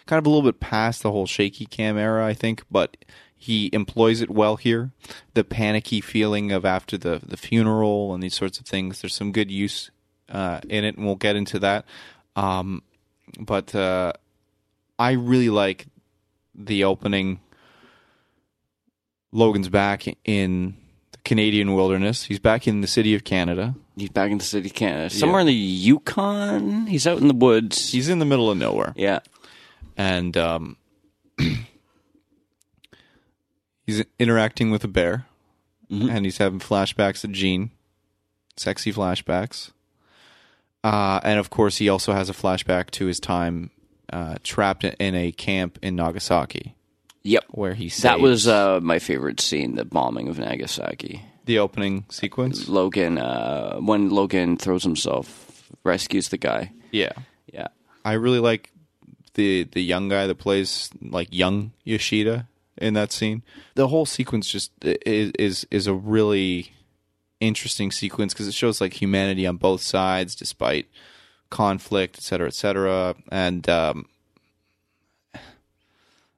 kind of a little bit past the whole shaky cam era, I think, but he employs it well here. The panicky feeling of after the the funeral and these sorts of things. There's some good use uh, in it, and we'll get into that. Um, but uh, I really like the opening. Logan's back in the Canadian wilderness. He's back in the city of Canada. He's back in the city of Canada. Somewhere in the Yukon. He's out in the woods. He's in the middle of nowhere. yeah. and um, he's interacting with a bear, and he's having flashbacks of Jean, sexy flashbacks. Uh, and of course, he also has a flashback to his time uh, trapped in a camp in Nagasaki, Yep. where he That was uh, my favorite scene, the bombing of Nagasaki. the opening sequence. Logan, uh, when Logan throws himself, rescues the guy. Yeah, Yeah. I really like the the young guy that plays like young Yoshida in that scene. The whole sequence just is is, is a really interesting sequence because it shows like humanity on both sides despite conflict, et cetera, et cetera. And um,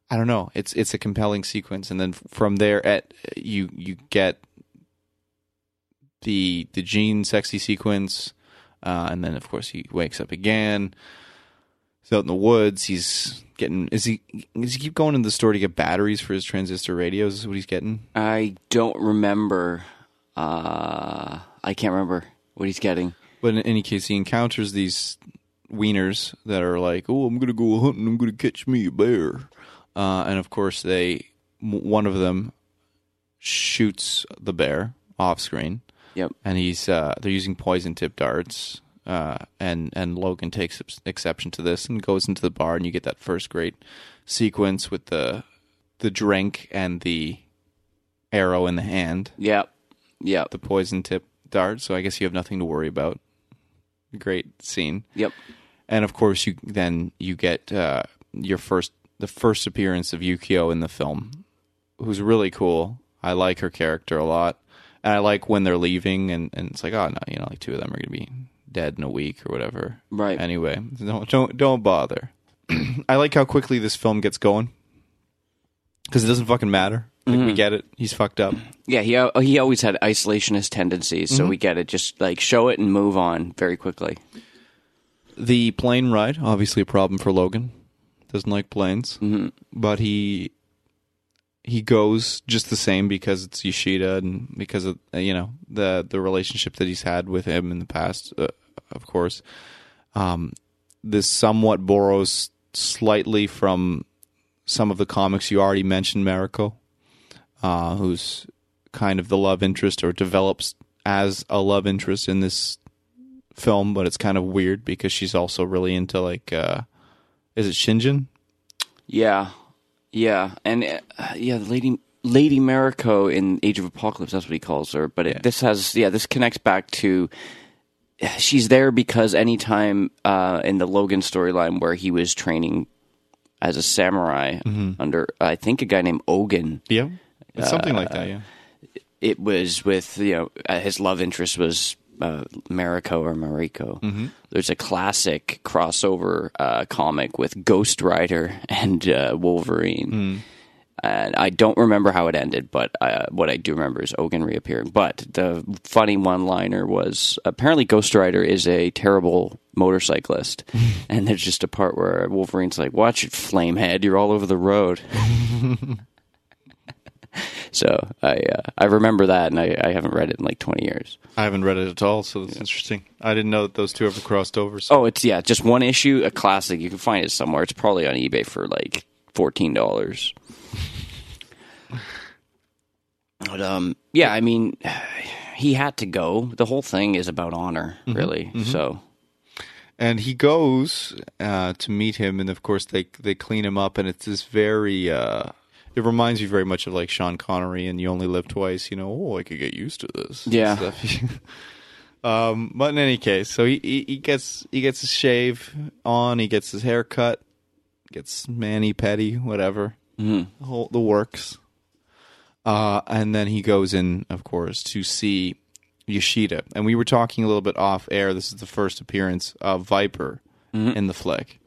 I don't know, it's it's a compelling sequence. And then from there, at you you get the the Jean sexy sequence, uh, and then of course he wakes up again. He's out in the woods. He's getting. Is he? Does he keep going to the store to get batteries for his transistor radios? Is what he's getting? I don't remember. Uh, I can't remember what he's getting. But in any case, he encounters these wieners that are like, "Oh, I'm gonna go hunting. I'm gonna catch me a bear," uh, and of course, they one of them shoots the bear off screen, Yep. and he's uh, they're using poison tip darts. Uh, and and Logan takes exception to this and goes into the bar, and you get that first great sequence with the the drink and the arrow in the hand, Yep. Yep. the poison tip dart. So I guess you have nothing to worry about. Great scene, Yep. and of course you then you get uh, your first the first appearance of Yukio in the film, who's really cool. I like her character a lot, and I like when they're leaving, and, and it's like, oh no, you know, like two of them are gonna be dead in a week or whatever. Right. Anyway, don't don't don't bother. I like how quickly this film gets going because it doesn't fucking matter. Like we mm. get it. He's fucked up. Yeah, he al- he always had isolationist tendencies, so mm-hmm. we get it. Just like show it and move on very quickly. The plane ride, obviously a problem for Logan. Doesn't like planes, mm-hmm. but he he goes just the same because it's Yoshida and because of you know the the relationship that he's had with him in the past, uh, of course. Um, this somewhat borrows slightly from some of the comics you already mentioned, Mariko, uh, who's kind of the love interest or develops as a love interest in this film, but it's kind of weird because she's also really into like, uh, is it Shinjin? Yeah, yeah, and uh, yeah, the lady Lady Mariko in Age of Apocalypse. That's what he calls her. But it, this has yeah, this connects back to. She's there because anytime uh, in the Logan storyline where he was training as a samurai under, I think a guy named Ogun. Yeah, it's something like that. Yeah, it was with you know uh, his love interest was uh, Mariko or Mariko. There's a classic crossover uh, comic with Ghost Rider and uh, Wolverine. And I don't remember how it ended, but uh, what I do remember is Ogun reappearing. But the funny one-liner was apparently Ghost Rider is a terrible motorcyclist, and there's just a part where Wolverine's like, "Watch it, Flamehead! You're all over the road." So I uh, I remember that, and I, I haven't read it in like twenty years. I haven't read it at all, so that's interesting. I didn't know that those two ever crossed over. So. Oh, it's yeah, just one issue, a classic. You can find it somewhere. It's probably on eBay for like fourteen dollars. but um, yeah, I mean, he had to go. The whole thing is about honor, really. So and he goes uh, to meet him, and of course they they clean him up, and it's this very. Uh, it reminds you very much of like Sean Connery and You Only Live Twice. You know, oh, I could get used to this. Yeah. um, but in any case, so he, he he gets he gets his shave on, he gets his hair cut, gets mani petty, whatever, the whole the works. Uh, and then he goes in, of course, to see Yoshida. And we were talking a little bit off air. This is the first appearance of Viper in the flick.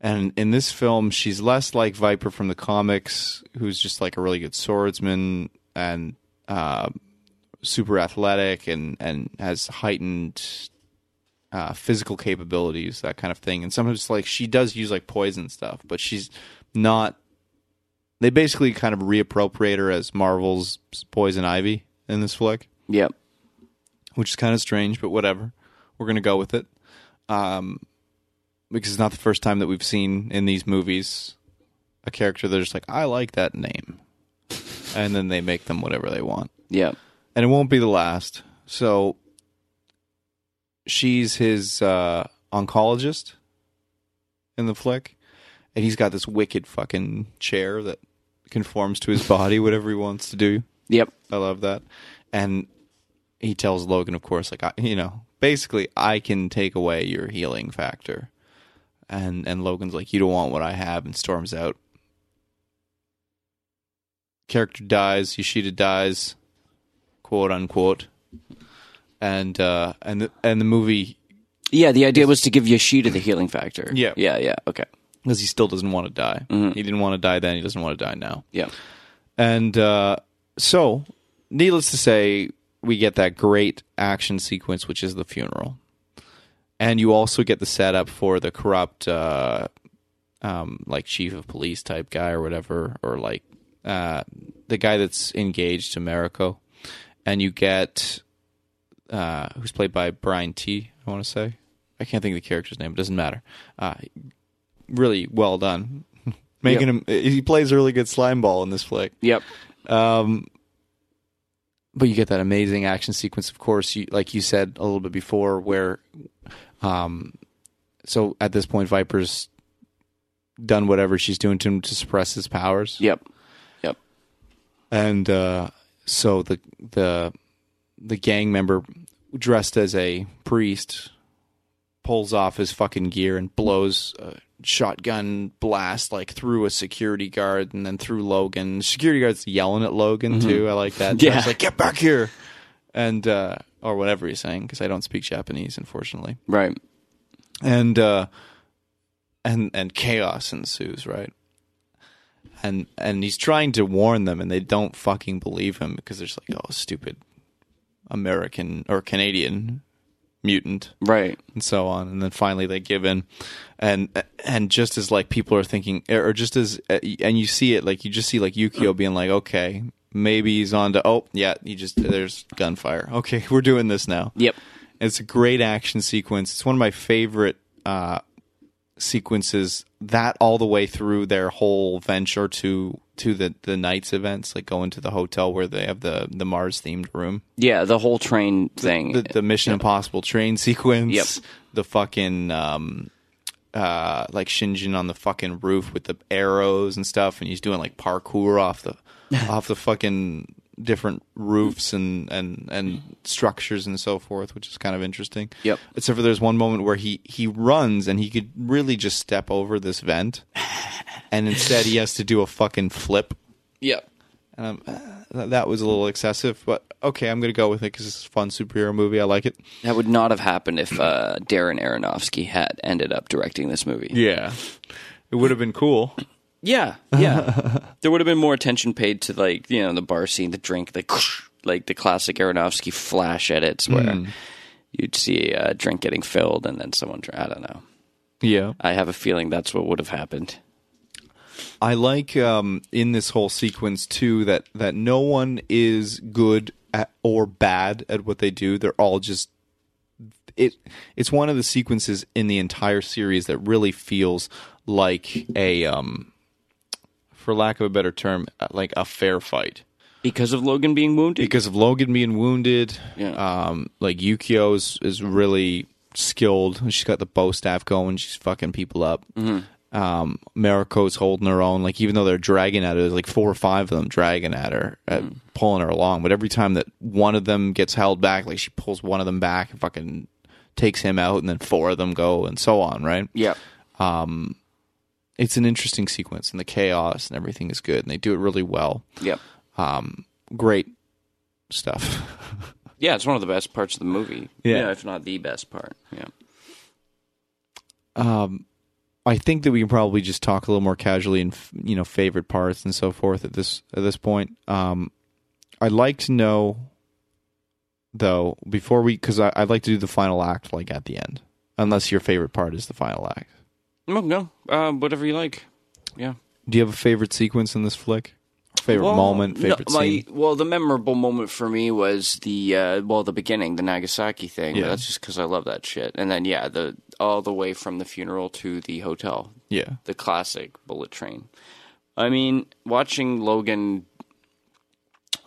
And in this film, she's less like Viper from the comics, who's just like a really good swordsman and uh, super athletic and, and has heightened uh, physical capabilities, that kind of thing. And sometimes, like, she does use like poison stuff, but she's not. They basically kind of reappropriate her as Marvel's Poison Ivy in this flick yep, which is kind of strange, but whatever. We're gonna go with it, um, because it's not the first time that we've seen in these movies a character that's just like, I like that name, and then they make them whatever they want, yep, and it won't be the last. So she's his uh, oncologist in the flick, and he's got this wicked fucking chair that conforms to his body, whatever he wants to do. Yep. I love that. And he tells Logan, of course, like I, you know, basically, I can take away your healing factor. And and Logan's like, you don't want what I have, and storms out. Character dies. Yoshida dies, quote unquote. And uh, and the, and the movie Yeah, the idea was to give Yoshida the healing factor. Yeah. Yeah, yeah. Okay. because he still doesn't want to die. He didn't want to die then. He doesn't want to die now. Yeah. And uh, so, needless to say, we get that great action sequence, which is the funeral, and you also get the setup for the corrupt, uh, um, like chief of police type guy or whatever, or like uh, the guy that's engaged to Mariko, and you get uh, who's played by Brian Tee I want to say I can't think of the character's name. It doesn't matter. Uh, really well done. Making him, he plays a really good slime ball in this flick. Yep. Um, but you get that amazing action sequence, of course, you, like you said a little bit before, where, um, so at this point, Viper's done whatever she's doing to him to suppress his powers, Yep. Yep. and uh, so the the the gang member dressed as a priest pulls off his fucking gear and blows a shotgun blast like through a security guard and then through Logan. Security guard's yelling at Logan too. I like that. Yeah. It's like get back here, and uh, or whatever he's saying because I don't speak Japanese, unfortunately. Right. And uh, and and chaos ensues, right? And and he's trying to warn them, and they don't fucking believe him because they're just like, oh, stupid American or Canadian mutant Right. and so on and then finally they give in and and just as like people are thinking or just as and you see it like you just see like Yukio being like okay maybe he's on to oh yeah he just there's gunfire okay we're doing this now Yep. it's a great action sequence it's one of my favorite uh sequences that all the way through their whole venture to to the the nights events like going to the hotel where they have the the Mars themed room Yeah, the whole train thing. the, the Mission Impossible train sequence. Yep. The fucking um, uh, like Shinjin on the fucking roof with the arrows and stuff, and he's doing like parkour off the off the fucking different roofs and and and structures and so forth, which is kind of interesting. Yep. Except for there's one moment where he he runs and he could really just step over this vent, and instead he has to do a fucking flip. yep. Um, uh, that was a little excessive, but okay, I'm gonna go with it because it's a fun superhero movie. I like it. That would not have happened if uh, Darren Aronofsky had ended up directing this movie. Yeah, it would have been cool. Yeah, yeah. there would have been more attention paid to like you know the bar scene, the drink, the like the classic Aronofsky flash edits where you'd see a drink getting filled and then someone. I don't know. Yeah, I have a feeling that's what would have happened. I like um, in this whole sequence too that that no one is good at, or bad at what they do. They're all just it. It's one of the sequences in the entire series that really feels like a, um, for lack of a better term, uh, like a fair fight. Because of Logan being wounded? because of Logan being wounded. Yeah. Um, like Yukio is, is really skilled. She's got the bow staff going. She's fucking people up. Um, Mariko's holding her own. Like even though they're dragging at her, there's like four or five of them dragging at her, at, pulling her along. But every time that one of them gets held back, like she pulls one of them back and fucking takes him out, and then four of them go, and so on. Right? Yep. It's an interesting sequence, and the chaos and everything is good, and they do it really well. Yep. Um, great stuff. Yeah, it's one of the best parts of the movie. Yeah. if not the best part. Yeah. um, I think that we can probably just talk a little more casually and you know favorite parts and so forth at this at this point. Um, I'd like to know though before we because I'd like to do the final act like at the end, unless your favorite part is the final act. No, no. Uh, whatever you like. Yeah. Do you have a favorite sequence in this flick? Favorite Well, moment? no, Favorite my- scene? Well, the memorable moment for me was the uh, well, the beginning, the Nagasaki thing. Yeah. That's just because I love that shit. And then yeah, the all the way from the funeral to the hotel, Yeah, the classic bullet train. I mean, watching Logan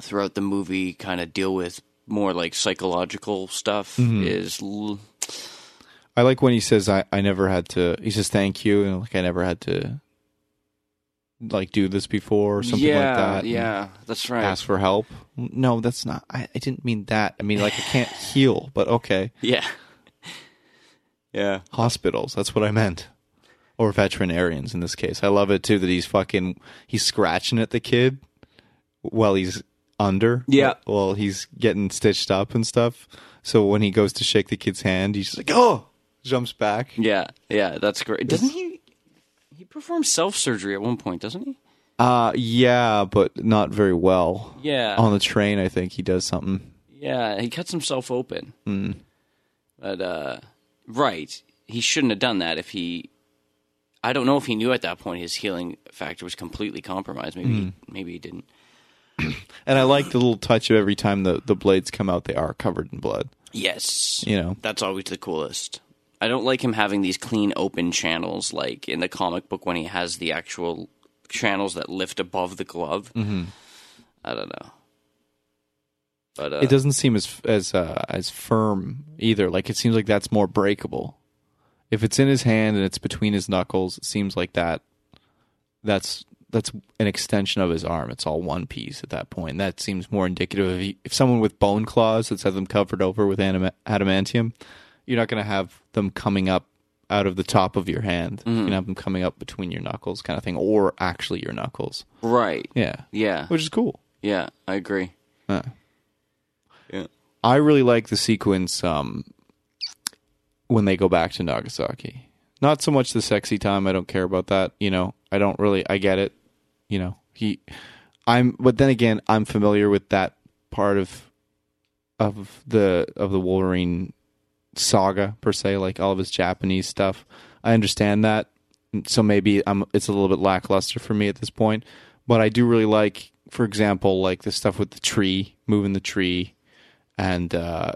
throughout the movie kind of deal with more like psychological stuff Mm-hmm. is l- I like when he says, "I I never had to." He says, "Thank you," and like I never had to like do this before or something yeah, like that. yeah, that's right. Ask for help. No, that's not. I, I didn't mean that. I mean like I can't heal, but okay. Yeah, yeah, Hospitals. That's what I meant. Or veterinarians in this case. I love it too that he's fucking he's scratching at the kid while he's under. Yeah. While he's getting stitched up and stuff. So when he goes to shake the kid's hand, he's like, "Oh!" Jumps back. yeah, yeah. That's great. Doesn't he? He performs self surgery at one point, doesn't he? Uh yeah, but not very well. Yeah, On the train, I think he does something. yeah. He cuts himself open. But uh, right, he shouldn't have done that. If he, I don't know if he knew at that point his healing factor was completely compromised. Maybe, maybe he didn't. And I like the little touch of every time the, the blades come out, they are covered in blood. Yes, You know, That's always the coolest. I don't like him having these clean open channels like in the comic book when he has the actual channels that lift above the glove. Mm-hmm. I don't know. But uh, it doesn't seem as as uh, as firm either. Like it seems like that's more breakable. If it's in his hand and it's between his knuckles, it seems like that. That's that's an extension of his arm. It's all one piece at that point. That seems more indicative of if someone with bone claws that's had them covered over with adamantium, you're not going to have them coming up out of the top of your hand. You're going to have them coming up between your knuckles, kind of thing, or actually your knuckles. right. Yeah, Yeah. which is cool. Yeah, I agree. Yeah. Yeah. I really like the sequence um, when they go back to Nagasaki. Not so much the sexy time. I don't care about that. You know, I don't really. I get it. You know, he. I'm. But then again, I'm familiar with that part of of the of the Wolverine saga per se, like all of his Japanese stuff. I understand that. So maybe I'm. It's a little bit lackluster for me at this point. But I do really like, for example, like the stuff with the tree, moving the tree, and uh,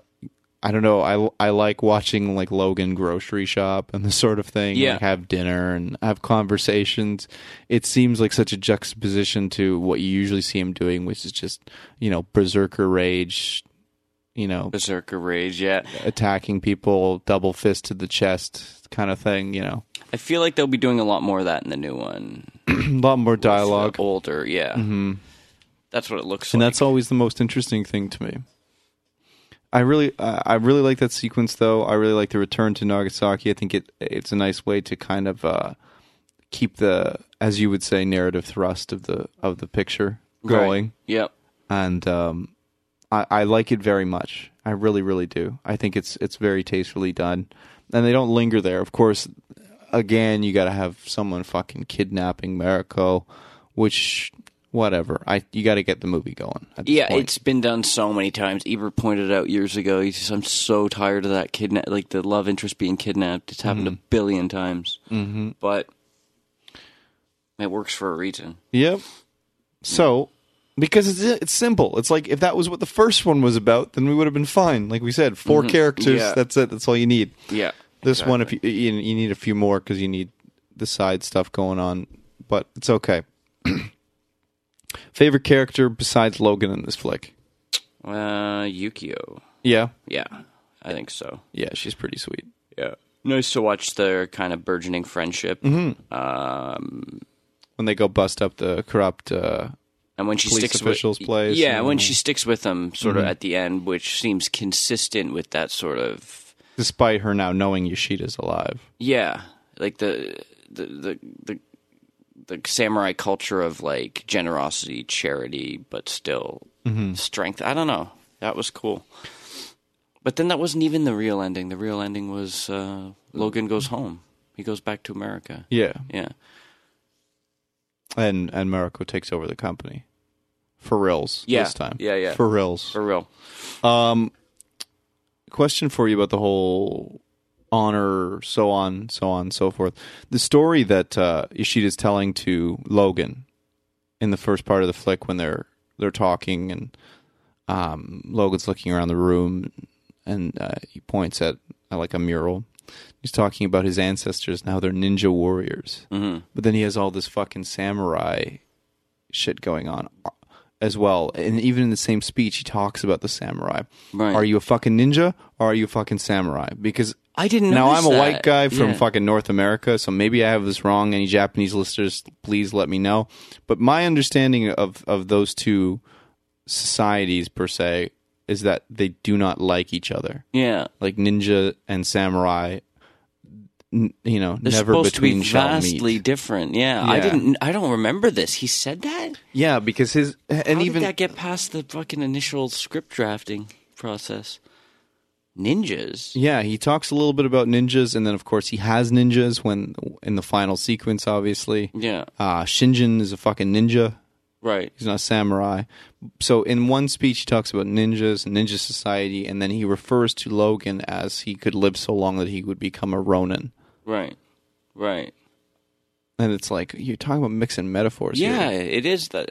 I don't know. I I like watching like Logan grocery shop and this sort of thing. Yeah. like have dinner and have conversations. It seems like such a juxtaposition to what you usually see him doing, which is just you know berserker rage, you know Berserker Rage, yeah. attacking people, double fist to the chest kind of thing. You know, I feel like they'll be doing a lot more of that in the new one. a lot more dialogue, older, yeah. Mm-hmm. That's what it looks and like. that's always the most interesting thing to me. I really, uh, I really like that sequence, though. I really like the return to Nagasaki. I think it it's a nice way to kind of uh, keep the, as you would say, narrative thrust of the of the picture going, Right. Yep. and um, I, I like it very much. I really, really do. I think it's it's very tastefully done, and they don't linger there. Of course, again, you got to have someone fucking kidnapping Mariko, which whatever. I you got to get the movie going. Yeah, point. it's been done so many times. Ebert pointed out years ago. He says, "I'm so tired of that kidnap, like the love interest being kidnapped. It's happened a billion times, mm-hmm. but it works for a reason." Yep. So, because it's it's simple. It's like if that was what the first one was about, then we would have been fine. Like we said, 4 characters. Yeah. That's it. That's all you need. Yeah, This one, if you, you you need a few more because you need the side stuff going on, but it's okay. Favorite character besides Logan in this flick? uh, Yukio. Yeah, Yeah, I think so. yeah, she's pretty sweet. Yeah, nice to watch their kind of burgeoning friendship. Mm-hmm. Um, When they go bust up the corrupt, uh, and when she Police sticks officials' with, place yeah, and- when she sticks with them, sort Mm-hmm. of at the end, which seems consistent with that sort of despite her now knowing Yoshida's alive. Yeah, like the the the the, the samurai culture of like generosity, charity, but still strength. I don't know. That was cool. But then that wasn't even the real ending. The real ending was uh, Logan goes home. He goes back to America. Yeah, Yeah. and and Mariko takes over the company for reals Yeah. this time. Yeah, yeah. for reals. For real. Um, question for you about the whole honor, so on, so on, so forth. The story that uh, Ishida's telling to Logan in the first part of the flick when they're they're talking and um, Logan's looking around the room and uh, he points at uh, like a mural. He's talking about his ancestors and how they're ninja warriors. Mhm. But then he has all this fucking samurai shit going on as well. And even in the same speech, he talks about the samurai. Right. Are you a fucking ninja or are you a fucking samurai? Because I didn't. Now I'm a white guy from Yeah. fucking North America, so maybe I have this wrong. Any Japanese listeners, please let me know. But my understanding of of those two societies per se is that they do not like each other. Yeah, Like ninja and samurai, you know, they're never supposed between to be shall vastly meet. different. Yeah. I didn't. I don't remember this. He said that. Yeah, because his and How even did that get past the fucking initial script drafting process? Ninjas. Yeah, he talks a little bit about ninjas, and then of course he has ninjas when in the final sequence. Obviously, Yeah. uh, Shinjin is a fucking ninja. Right. He's not a samurai. So in one speech, he talks about ninjas and ninja society, and then he refers to Logan as he could live so long that he would become a Ronin. Right. Right. And it's like you're talking about mixing metaphors. Yeah, here. it is the.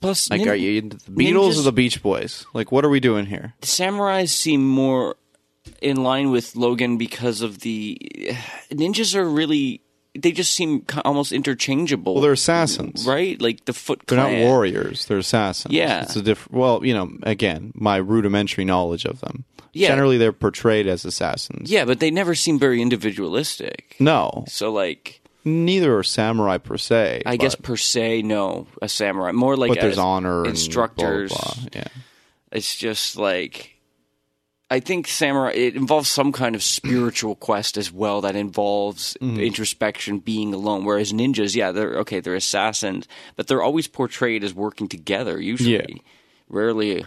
Plus, Like, nin- are you into the Beatles or the Beach Boys? Like, what are we doing here? samurais seem more in line with Logan because of the ninjas are really they just seem almost interchangeable. Well, they're assassins. right, like the Foot They're not warriors. They're assassins. Yeah. It's a different. Well, you know, again, my rudimentary knowledge of them. Yeah. Generally, they're portrayed as assassins. Yeah, but they never seem very individualistic. No, So, like, neither are samurai per se. I guess per se, no, a samurai. More like but there's honor instructors. And blah, blah, blah. Yeah. It's just like I think samurai it involves some kind of spiritual quest as well that involves Mm-hmm. introspection, being alone. Whereas ninjas, yeah, they're okay, they're assassins, but they're always portrayed as working together. Usually, Yeah. rarely.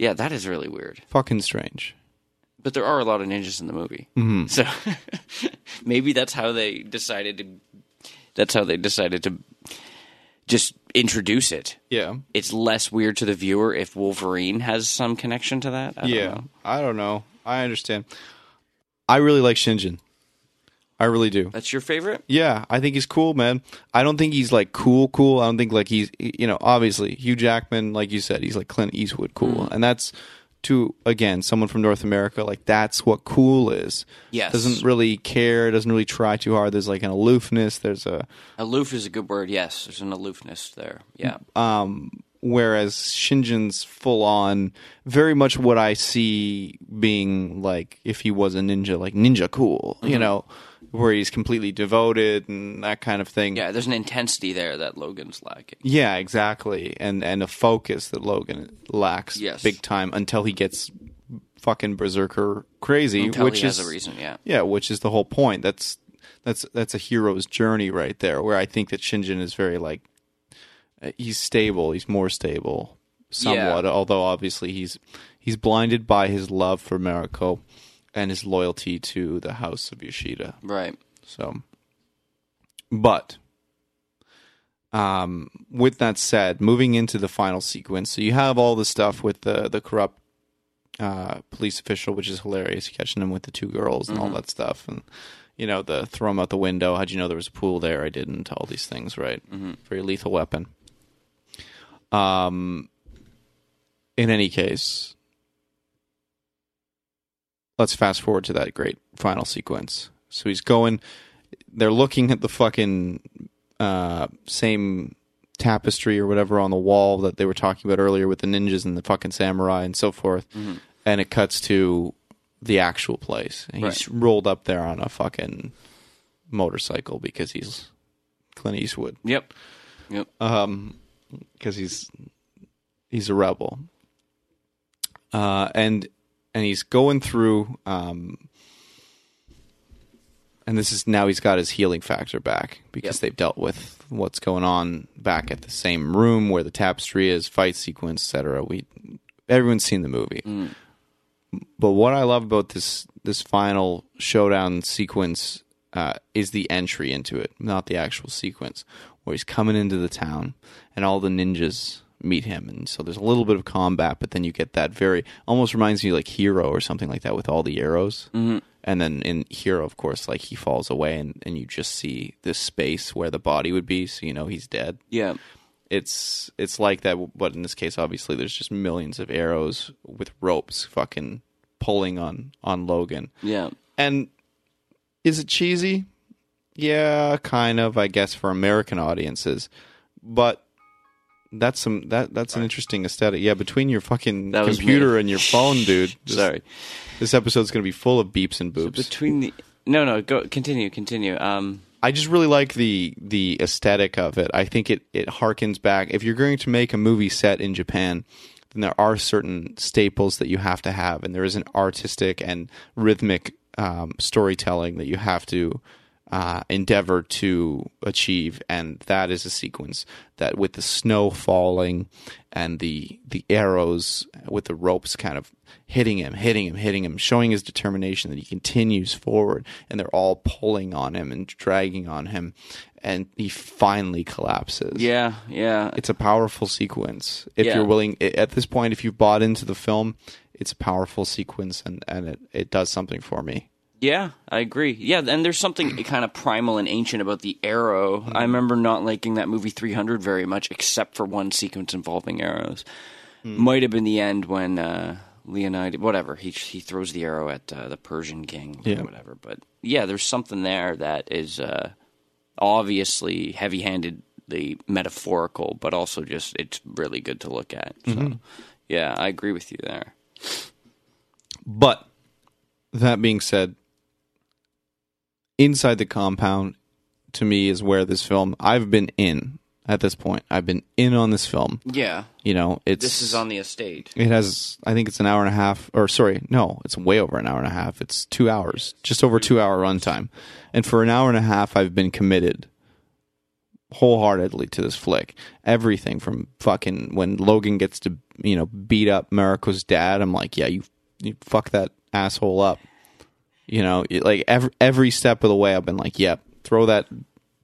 Yeah, that is really weird. Fucking strange. But there are a lot of ninjas in the movie, Mm-hmm. so maybe that's how they decided to. That's how they decided to just introduce it. Yeah. It's less weird to the viewer if Wolverine has some connection to that. I don't yeah. know. I don't know. I understand. I really like Shinjin. I really do. That's your favorite? Yeah, I think he's cool, man. I don't think he's like cool, cool. I don't think like he's, you know, obviously Hugh Jackman, like you said, he's like Clint Eastwood, cool, Mm. and that's to again someone from North America. Like that's what cool is. Yes. doesn't really care, doesn't really try too hard. There's like an aloofness. There's a Aloof is a good word. Yes, there's an aloofness there. Yeah. um, whereas Shinjin's full on, very much what I see being like if he was a ninja, like ninja cool, you Mm-hmm. know, where he's completely devoted and that kind of thing. yeah, there's an intensity there that Logan's lacking. Yeah, exactly, and and a focus that Logan lacks Yes. big time until he gets fucking berserker crazy, Until which he is has a reason, yeah. yeah, which is the whole point. That's that's that's a hero's journey right there. Where I think that Shinjin is very like he's stable. He's more stable, somewhat. Although obviously he's he's blinded by his love for Mariko and his loyalty to the House of Yoshida. Right. So, but um, with that said, moving into the final sequence, so you have all the stuff with the the corrupt uh, police official, which is hilarious, catching him with the two girls and all that stuff, and you know the throw him out the window. How'd you know there was a pool there? I didn't. All these things, right? Very lethal weapon. Um. In any case, let's fast forward to that great final sequence. So he's going. They're looking at the fucking uh, same tapestry or whatever on the wall that they were talking about earlier with the ninjas and the fucking samurai and so forth. And it cuts to the actual place. And he's rolled up there on a fucking motorcycle because he's Clint Eastwood Yep. Yep. um because he's he's a rebel. Uh and and he's going through um and this is now he's got his healing factor back because Yep. they've dealt with what's going on back at the same room where the tapestry is fight sequence etc we everyone's seen the movie. But what i love about this this final showdown sequence uh, is the entry into it not the actual sequence where he's coming into the town and all the ninjas meet him and so there's a little bit of combat but then you get that very almost reminds me like hero or something like that with all the arrows mm-hmm. and then in hero of course like he falls away and, and you just see this space where the body would be so you know he's dead Yeah. it's it's like that but in this case obviously there's just millions of arrows with ropes fucking pulling on on logan Yeah. and is it cheesy? Yeah, kind of, I guess, for American audiences. But that's some that that's an interesting aesthetic. Yeah, between your fucking That was computer me. and your phone, dude. This, Sorry. this episode's gonna be full of beeps and boobs. Between the no, no, go continue, continue. Um, I just really like the the aesthetic of it. I think it it harkens back. If you're going to make a movie set in Japan, then there are certain staples that you have to have, and there is an artistic and rhythmic um, storytelling that you have to uh, endeavor to achieve, and that is a sequence that, with the snow falling and the the arrows with the ropes kind of hitting him, hitting him, hitting him, showing his determination that he continues forward, and they're all pulling on him and dragging on him, and he finally collapses. yeah, yeah, It's a powerful sequence. If Yeah. you're willing, at this point, if you've bought into the film, it's a powerful sequence, and, and it, it does something for me. Yeah. I agree. Yeah, and there's something kind of primal and ancient about the arrow. I remember not liking that movie 300 very much, except for one sequence involving arrows. Might have been the end when uh, Leonidas, whatever, he he throws the arrow at uh, the Persian king Yeah. or whatever. But yeah, there's something there that is uh, obviously heavy handed the metaphorical, but also just it's really good to look at. So yeah, I agree with you there. But that being said, inside the compound to me is where this film I've been in at this point. I've been in on this film. Yeah, You know, it's this is on the estate. It has, I think it's an hour and a half, or sorry, no, it's way over an hour and a half. It's two hours, just over two hour runtime. And for an hour and a half, I've been committed wholeheartedly to this flick. Everything from fucking when Logan gets to, you know, beat up Mariko's dad, I'm like, yeah, you, you fuck that asshole up. You know, like every, every step of the way, I've been like, yep, throw that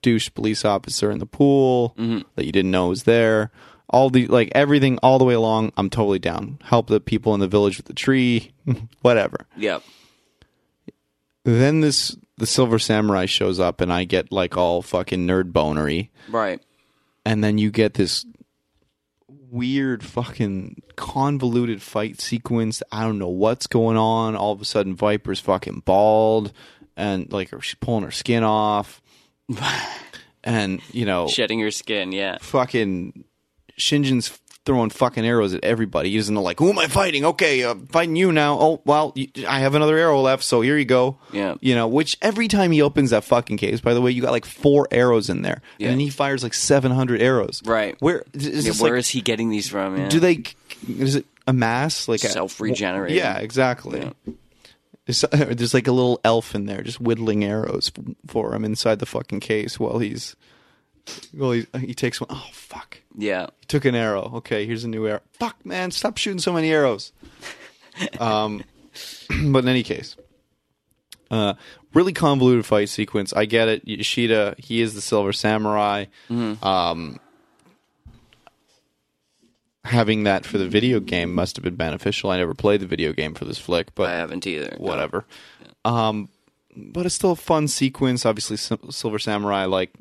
douche police officer in the pool mm-hmm. that you didn't know was there. All the like everything all the way along, I'm totally down. Help the people in the village with the tree, whatever. Yep. Then this the silver samurai shows up and I get like all fucking nerd bonery. Right. And then you get this weird fucking convoluted fight sequence. I don't know what's going on. All of a sudden Viper's fucking bald and like she's pulling her skin off. and, you know, Shedding her skin. Yeah. fucking Shingen's throwing fucking arrows at everybody. He doesn't know, like, who am I fighting? Okay, uh, fighting you now. Oh, well, I have another arrow left, so here you go. Yeah. You know, which every time he opens that fucking case, by the way, you got like four arrows in there. Yeah. And then he fires like 700 arrows. Right. Where is Yeah, where like, is he getting these from? Yeah. do they, is it a mass? Like Self-regenerating. Yeah, exactly. Yeah. There's, there's like a little elf in there just whittling arrows for him inside the fucking case while he's, well, he, he takes one. Oh, fuck. yeah. he Took an arrow. Okay, here's a new arrow. Fuck, man, stop shooting so many arrows. um, but in any case, uh, really convoluted fight sequence. I get it. Yashida, he is the Silver Samurai. Um, having that for the video game must have been beneficial. I never played the video game for this flick, but I haven't either. No. whatever. Um, but it's still a fun sequence. Obviously, Silver Samurai like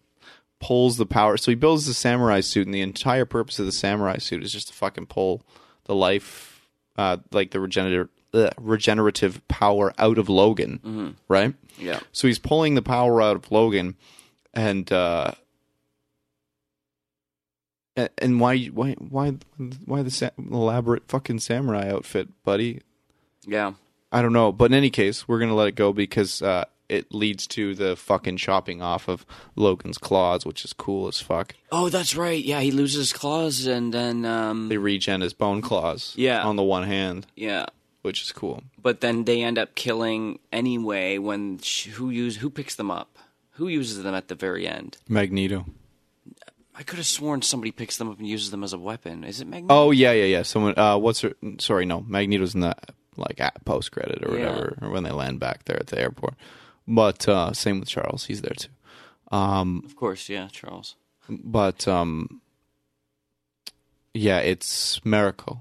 pulls the power. So he builds the samurai suit, and the entire purpose of the samurai suit is just to fucking pull the life, uh, like the regenerative uh, regenerative power out of Logan, right? Yeah. So he's pulling the power out of Logan, and uh, and why why why why the sa- elaborate fucking samurai outfit, buddy? Yeah. I don't know, but in any case, we're gonna let it go because uh, it leads to the fucking chopping off of Logan's claws, which is cool as fuck. Oh, that's right. Yeah, he loses his claws and then um They regen his bone claws, Yeah. on the one hand, yeah. which is cool. But then they end up killing anyway when sh- who use who picks them up? Who uses them at the very end? Magneto. I could have sworn somebody picks them up and uses them as a weapon. Is it Magneto? Oh yeah, yeah, yeah. Someone. Uh, what's her? Sorry, no. Magneto's in the like at post credit or Yeah. whatever, or when they land back there at the airport. But uh, same with Charles. He's there too. Um, Of course, yeah, Charles. but um, yeah, it's Mariko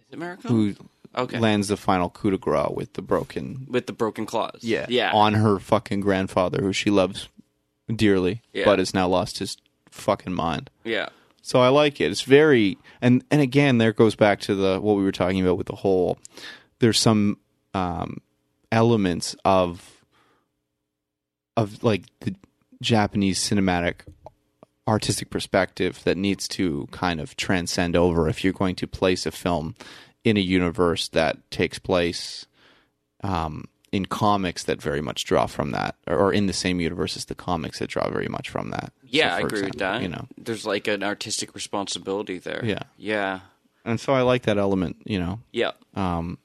Is it Miracle? who okay. lands the final coup de grace with the broken With the broken claws. Yeah. Yeah. On her fucking grandfather, who she loves dearly, Yeah. but has now lost his fucking mind. yeah. So I like it. It's very and and again, there goes back to the what we were talking about with the whole. There's some um, elements of of like the Japanese cinematic artistic perspective that needs to kind of transcend over if you're going to place a film in a universe that takes place um, in comics that very much draw from that, or in the same universe as the comics that draw very much from that. Yeah, So, I agree with that. You know, there's like an artistic responsibility there. Yeah. yeah, and so I like that element. You know, yeah. um,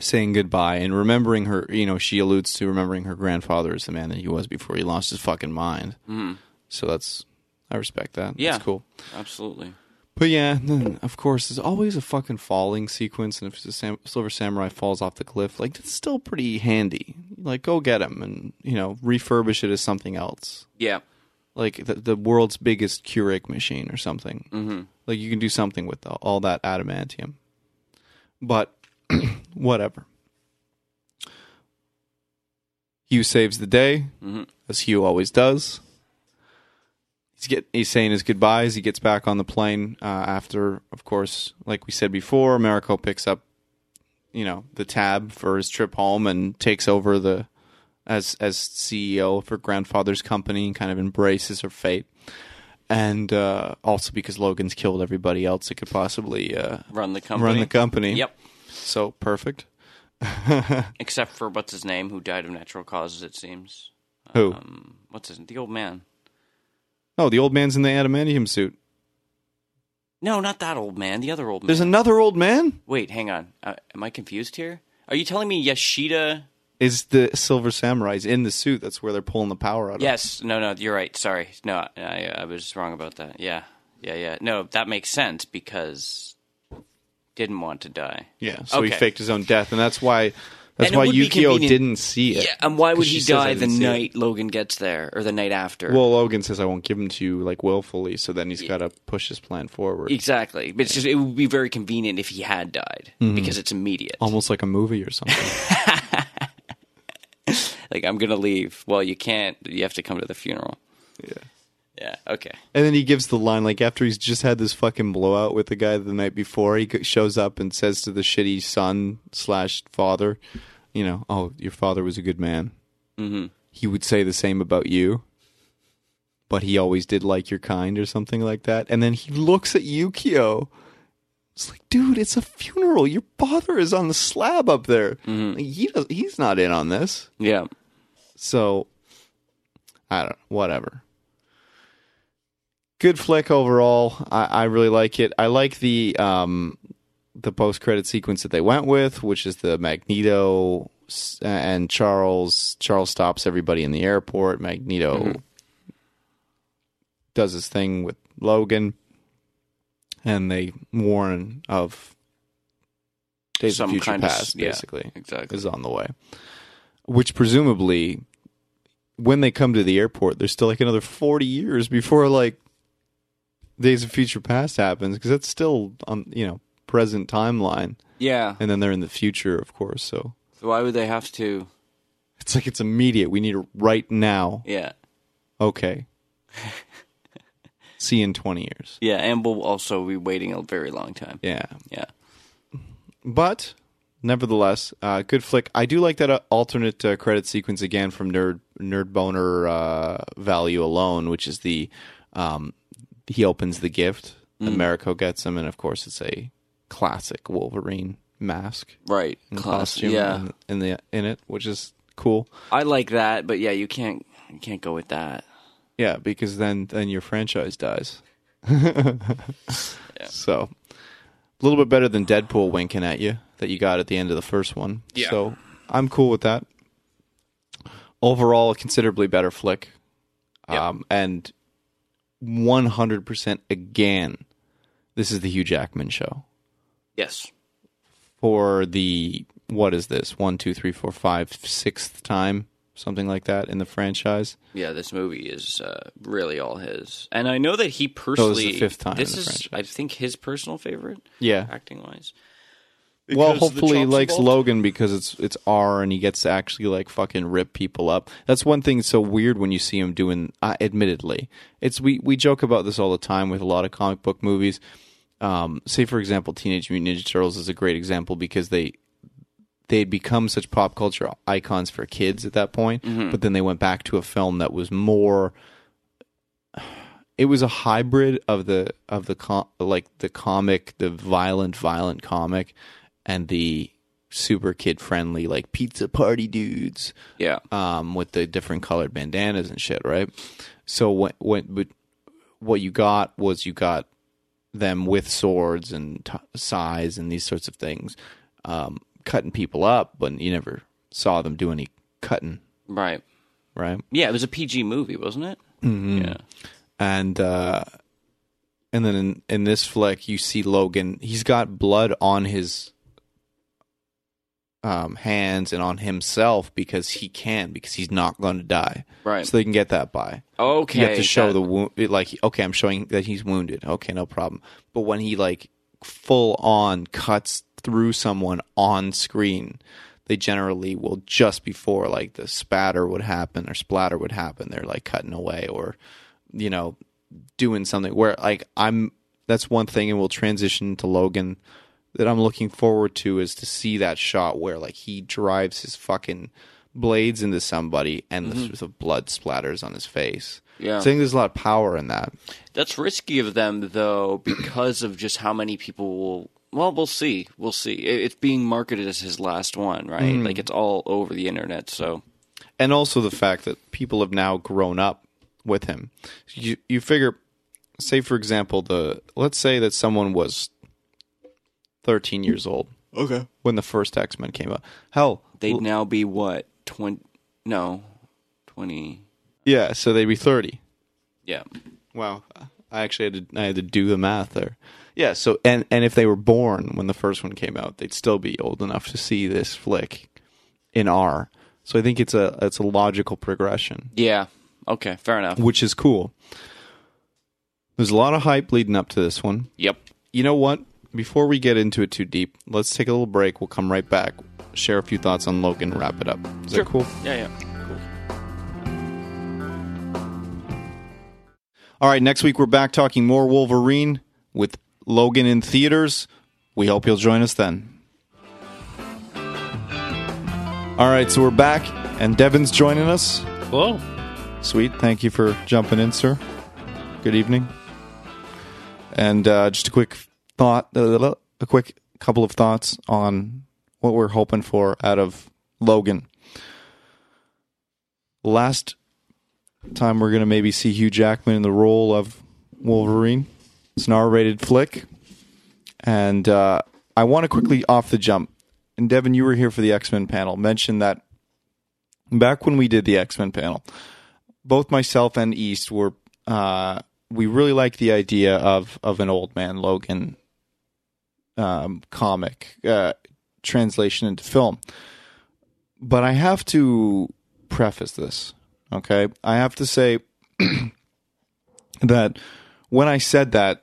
saying goodbye and remembering her. You know, she alludes to remembering her grandfather as the man that he was before he lost his fucking mind. Mhm. So that's I respect that. Yeah. That's cool. Absolutely. But yeah, then of course, there's always a fucking falling sequence, and if the Sam- Silver Samurai falls off the cliff, like that's still pretty handy. Like, go get him, and you know, refurbish it as something else, Yeah. like the, the world's biggest Keurig machine or something. hmm Like you can do something with all that adamantium. But whatever. Hugh saves the day, Mhm. as Hugh always does. He's get he's saying his goodbyes. He gets back on the plane uh, after, of course, like we said before, Mariko picks up, you know, the tab for his trip home and takes over the as as CEO of her grandfather's company and kind of embraces her fate. And uh, also because Logan's killed everybody else that could possibly uh, Run the company. run the company. Yep. So perfect. Except for what's his name, who died of natural causes. It seems. Who? Um, what's his? The old man. Oh, the old man's in the adamantium suit. No, not that old man. The other old man. There's another old man. Wait, hang on. Uh, am I confused here? Are you telling me Yashida? Is the Silver Samurai's in the suit? That's where they're pulling the power out of. Yes. No, no. You're right. Sorry. No, I, I was wrong about that. Yeah. Yeah. Yeah. No, that makes sense because didn't want to die. Yeah. So he faked his own death, and that's why. That's why Yukio didn't see it. Yeah. And why would he she says, "I die the didn't it." night Logan gets there or the night after? Well, Logan says I won't give him to you like willfully, so then he's got to push his plan forward, exactly. But it's just it would be very convenient if he had died Mm-hmm. because it's immediate. almost like a movie or something. Like I'm gonna leave. Well, you can't. You have to come to the funeral. yeah. Yeah. Okay. And then he gives the line like after he's just had this fucking blowout with the guy the night before, he shows up and says to the shitty son slash father, you know, oh, your father was a good man. hmm He would say the same about you, but he always did like your kind or something like that. And then he looks at Yukio. It's like, dude, it's a funeral. Your father is on the slab up there. Like, he does, he's not in on this. Yeah. So I don't whatever. Good flick overall. I, I really like it. I like the um the post credit sequence that they went with, which is the Magneto and Charles. Charles stops everybody in the airport. Magneto does his thing with Logan, and they warn of Days Some of Future kind of Past, yeah. basically Exactly. is on the way. Which presumably, when they come to the airport, there's still like another 40 years before like Days of Future Past happens because that's still on you know present timeline, Yeah. and then they're in the future, of course. So So why would they have to? it's like it's immediate. We need it right now. Yeah. Okay. See you in 20 years. Yeah, and we'll also be waiting a very long time. Yeah. Yeah. But nevertheless, uh, good flick. I do like that uh, alternate uh, credit sequence again from Nerd Nerd Boner uh, Value alone, which is the um, he opens the gift, and Mariko gets him, and of course it's a classic Wolverine mask Right. and Class. costume Yeah. in, in the in it, which is cool. I like that, but yeah, you can't you can't go with that. Yeah, because then then your franchise dies. So a little bit better than Deadpool winking at you that you got at the end of the first one. Yeah. So I'm cool with that. Overall, a considerably better flick. Yep. Um, and 100% again, this is the Hugh Jackman show. Yes. For the, what is this? One, two, three, four, five, sixth time? Something like that in the franchise. Yeah, this movie is uh, really all his. And I know that he personally fifth time This in the is franchise. I think his personal favorite Yeah. acting wise. Well, hopefully he likes Logan because it's it's R and he gets to actually like fucking rip people up. That's one thing that's so weird when you see him doing. Uh, admittedly, it's we we joke about this all the time with a lot of comic book movies. Um, say for example, Teenage Mutant Ninja Turtles is a great example because they they had become such pop culture icons for kids at that point, but then they went back to a film that was more it was a hybrid of the of the com- like the comic, the violent violent comic, and the super kid friendly like pizza party dudes Yeah. um, with the different colored bandanas and shit, right? So when but what you got was you got them with swords and t- size and these sorts of things, um, cutting people up, but you never saw them do any cutting, Right. right? Yeah, it was a PG movie, wasn't it? Mm-hmm. Yeah. And uh, and then in, in this flick, you see Logan. He's got blood on his um, hands and on himself because he can because he's not going to die. Right. So they can get that by. Okay. you have to show that- the wound like okay i'm showing that he's wounded okay no problem but when he like full on cuts through someone on screen they generally will just before like the spatter would happen or splatter would happen they're like cutting away or you know doing something where like i'm that's one thing and we'll transition to logan that i'm looking forward to is to see that shot where like he drives his fucking blades into somebody and the, mm-hmm. the blood splatters on his face Yeah. I think there's a lot of power in that. That's risky of them, though, because of just how many people will. Well, we'll see. We'll see. It's being marketed as his last one, right? Mm-hmm. Like it's all over the internet. So And also the fact that people have now grown up with him. You you figure say for example the let's say that someone was 13 years old. Okay. When the first X-Men came out. Hell, they'd now be what twenty? No, twenty. yeah, so they'd be 30. Yeah. Wow. I actually had to I had to do the math there. Yeah, so and and if they were born when the first one came out, they'd still be old enough to see this flick in R. So I think it's a it's a logical progression. Yeah. Okay. Fair enough. which is cool. There's a lot of hype leading up to this one. Yep. You know what? Before we get into it too deep, let's take a little break. We'll come right back, share a few thoughts on Logan, wrap it up. Is Sure. that cool? Yeah. Yeah. Cool. All right, next week we're back talking more Wolverine with Logan in theaters. We hope you'll join us then. All right, so we're back, and Devin's joining us. Hello. Sweet. Thank you for jumping in, sir. Good evening. And uh, just a quick thought, a quick couple of thoughts on what we're hoping for out of Logan. Last time we're going to maybe see Hugh Jackman in the role of Wolverine. It's an R rated flick. And uh, I want to quickly off the jump. And Devin, you were here for the X Men panel. Mention that back when we did the X Men panel, both myself and East were uh, we really liked the idea of of an old man Logan um, comic uh, translation into film. But I have to preface this, okay? I have to say that when I said that,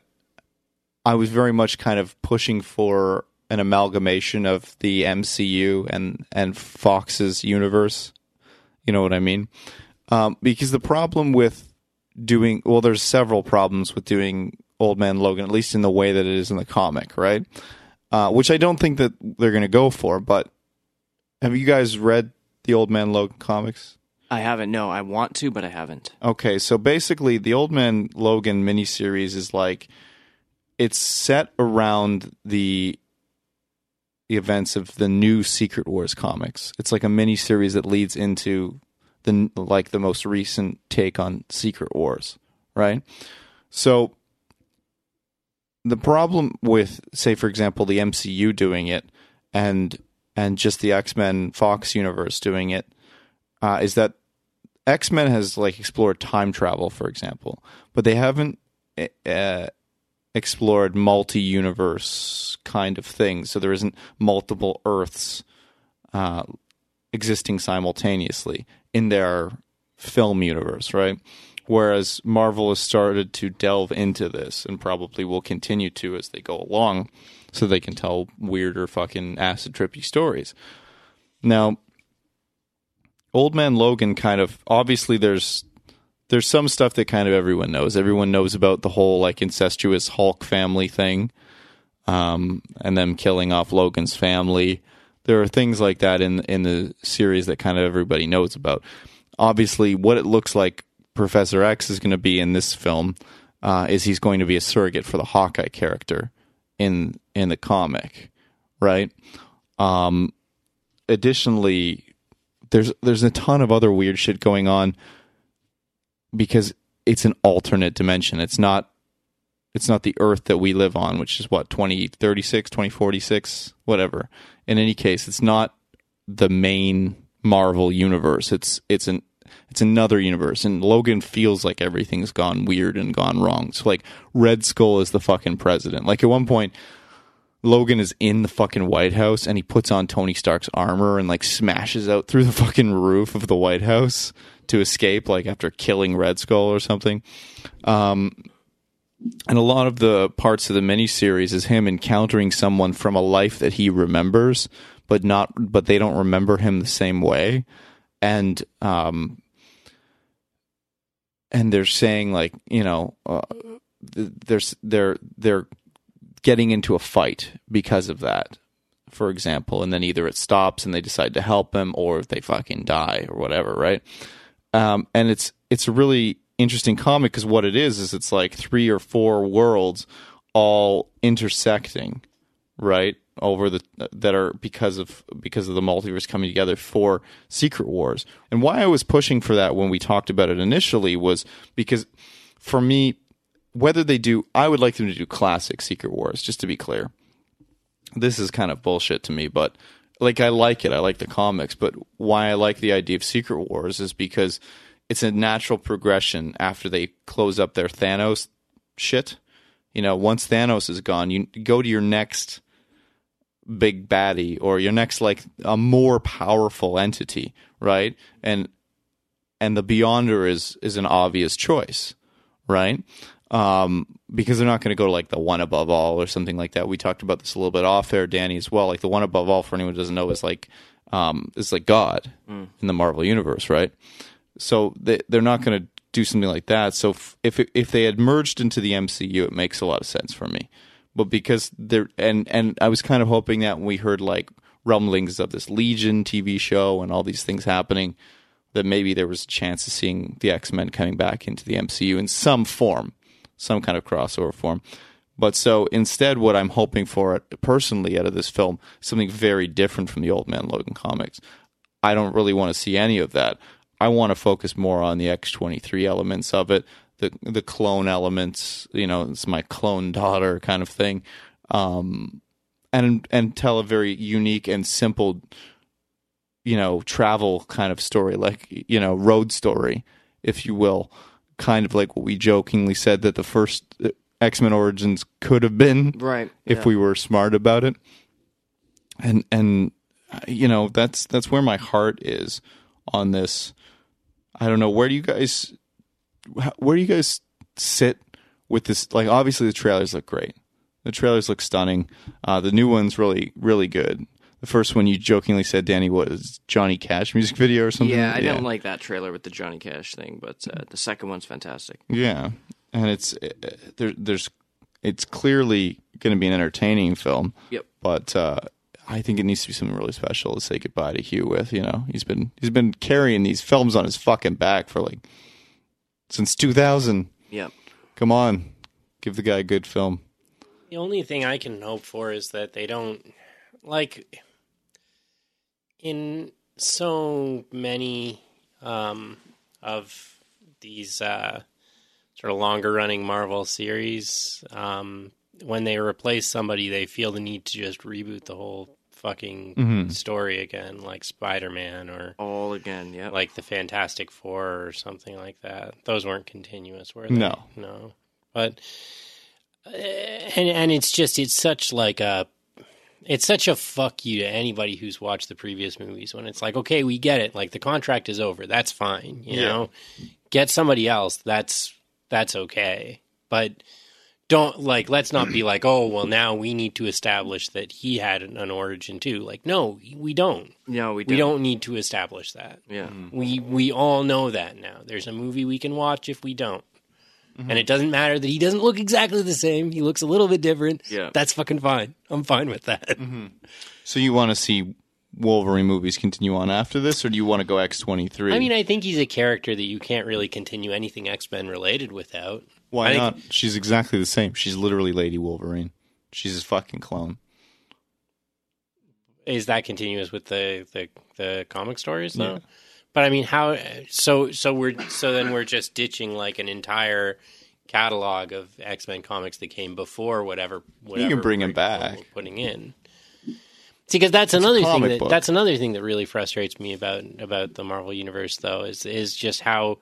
I was very much kind of pushing for an amalgamation of the MCU and and Fox's universe. You know what I mean? Um, because the problem with doing well, there's several problems with doing Old Man Logan, at least in the way that it is in the comic, right? Uh, which I don't think that they're going to go for. But have you guys read the Old Man Logan comics? I haven't. No, I want to, but I haven't. Okay, so basically, the Old Man Logan miniseries is like it's set around the the events of the new Secret Wars comics. It's like a miniseries that leads into the like the most recent take on Secret Wars, right? So the problem with, say, for example, the MCU doing it and and just the X Men Fox universe doing it uh, is that X Men has like explored time travel, for example, but they haven't uh, explored multi universe kind of things. So there isn't multiple Earths uh, existing simultaneously in their film universe, right? Whereas Marvel has started to delve into this and probably will continue to as they go along so they can tell weirder fucking acid trippy stories. Now, Old Man Logan kind of obviously there's there's some stuff that kind of everyone knows. Everyone knows about the whole like incestuous Hulk family thing, um, and them killing off Logan's family. There are things like that in in the series that kind of everybody knows about. Obviously, what it looks like Professor X is going to be in this film uh, is he's going to be a surrogate for the Hawkeye character in in the comic, right? Um, additionally, there's there's a ton of other weird shit going on because it's an alternate dimension. It's not it's not the earth that we live on, which is what 2036, 2046, whatever. In any case, it's not the main Marvel universe. It's it's an it's another universe and Logan feels like everything's gone weird and gone wrong. So like Red Skull is the fucking president. Like at one point Logan is in the fucking White House and he puts on Tony Stark's armor and like smashes out through the fucking roof of the White House to escape like after killing Red Skull or something. Um and a lot of the parts of the miniseries is him encountering someone from a life that he remembers, but not, but they don't remember him the same way, and um, and they're saying like, you know, uh, there's they're they're getting into a fight because of that, for example, and then either it stops and they decide to help him, or they fucking die or whatever, right? Um, and it's it's a really interesting comic because what it is is it's like three or four worlds all intersecting, right? Over the that are because of because of the multiverse coming together for Secret Wars. And why I was pushing for that when we talked about it initially was because for me, whether they do, I would like them to do classic Secret Wars. Just to be clear, this is kind of bullshit to me, but like I like it. I like the comics, but why I like the idea of Secret Wars is because it's a natural progression after they close up their Thanos shit. You know, once Thanos is gone, you go to your next big baddie or your next like a more powerful entity, right? And and the Beyonder is is an obvious choice, right? Um, because they're not going to go to like the one above all or something like that. We talked about this a little bit off air, Danny, as well. Like the one above all, for anyone who doesn't know, is like um, is like God mm. in the Marvel universe, right? So they they're not going to do something like that. So if if they had merged into the MCU, it makes a lot of sense for me. But because they're and and I was kind of hoping that when we heard like rumblings of this Legion TV show and all these things happening, that maybe there was a chance of seeing the X Men coming back into the MCU in some form, some kind of crossover form. But so instead, what I'm hoping for personally out of this film, something very different from the Old Man Logan comics. I don't really want to see any of that. I want to focus more on the X23 elements of it, the the clone elements. You know, it's my clone daughter kind of thing, um, and and tell a very unique and simple, you know, travel kind of story, like you know, road story, if you will, kind of like what we jokingly said that the first uh, X Men Origins could have been, right? If yeah. we were smart about it, and and you know, that's that's where my heart is on this I don't know where do you guys where do you guys sit with this? Like, obviously the trailers look great. The trailers look stunning. Uh, the new one's really really good. The first one you jokingly said, Danny, was Johnny Cash music video or something. Yeah, I yeah. don't like that trailer with the Johnny Cash thing, but uh, the second one's fantastic. Yeah, and it's uh, there, there's it's clearly going to be an entertaining film. Yep. But uh, I think it needs to be something really special to say goodbye to Hugh with. You know, he's been he's been carrying these films on his fucking back for like since 2000. Yep. Come on, give the guy a good film. The only thing I can hope for is that they don't like in so many um, of these uh, sort of longer running Marvel series. Um, when they replace somebody, they feel the need to just reboot the whole fucking mm-hmm. story again, like Spider Man or all again, yeah, like the Fantastic Four or something like that. Those weren't continuous, were they? No, no. But uh, and and it's just it's such like a it's such a fuck you to anybody who's watched the previous movies when it's like okay we get it like the contract is over that's fine you yeah. know get somebody else that's that's okay but don't like let's not be like oh well now we need to establish that he had an, an origin too like no we don't no we don't. we don't need to establish that yeah mm-hmm. we we all know that now there's a movie we can watch if we don't mm-hmm. and it doesn't matter that he doesn't look exactly the same he looks a little bit different yeah that's fucking fine i'm fine with that mm-hmm. so you want to see Wolverine movies continue on after this, or do you want to go X twenty three? I mean, I think he's a character that you can't really continue anything X Men related without. Why think- not? She's exactly the same. She's literally Lady Wolverine. She's his fucking clone. Is that continuous with the the, the comic stories though? Yeah. But I mean, how? So so we're so then we're just ditching like an entire catalog of X Men comics that came before whatever. whatever bring 'em prequel back. we're putting in. See, because that's another thing that book. that's another thing that really frustrates me about about the Marvel universe, though, is is just how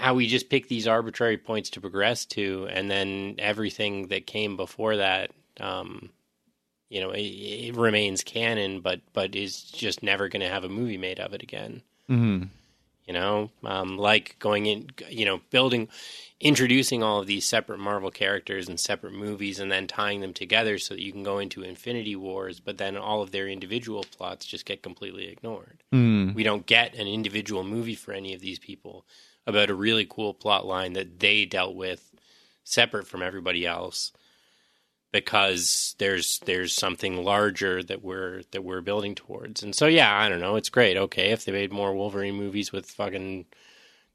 how we just pick these arbitrary points to progress to, and then everything that came before that, um, you know, it, it remains canon, but but is just never going to have a movie made of it again. Mm-hmm. You know, um, like going in, you know, building, introducing all of these separate Marvel characters and separate movies, and then tying them together so that you can go into Infinity Wars, but then all of their individual plots just get completely ignored. Mm. We don't get an individual movie for any of these people about a really cool plot line that they dealt with separate from everybody else because there's there's something larger that we're that we're building towards. And so yeah, I don't know, it's great. Okay, if they made more Wolverine movies with fucking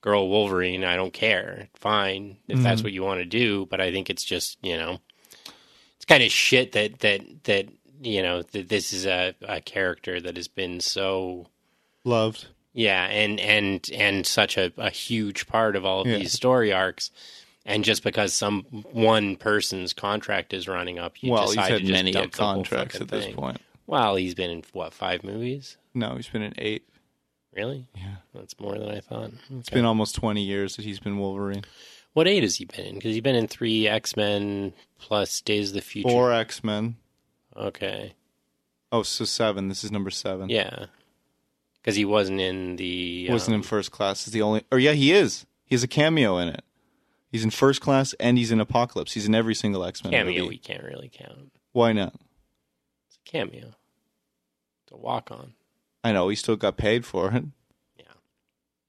girl Wolverine, I don't care. Fine, if that's mm-hmm. what you want to do, but I think it's just, you know, it's kind of shit that that that you know, that this is a, a character that has been so Loved. Yeah, and and and such a, a huge part of all of Yeah. these story arcs. And just because some one person's contract is running up, you well, he's decide had to just many dump contracts at this thing. point. Well, he's been in what five movies? No, he's been in eight. Really? Yeah. That's more than I thought. It's been almost twenty years that he's been Wolverine. What eight has he been in? Because he's been in three X Men plus Days of the Future. Four X Men. Okay. Oh, so seven. This is number seven. Yeah. Because he wasn't in the. wasn't um, in first class. Is the only. Or yeah, he is. He has a cameo in it. He's in first class and he's in Apocalypse. He's in every single X Men cameo. movie. We can't really count. Why not? It's a cameo. It's a walk on. I know he still got paid for it. Yeah.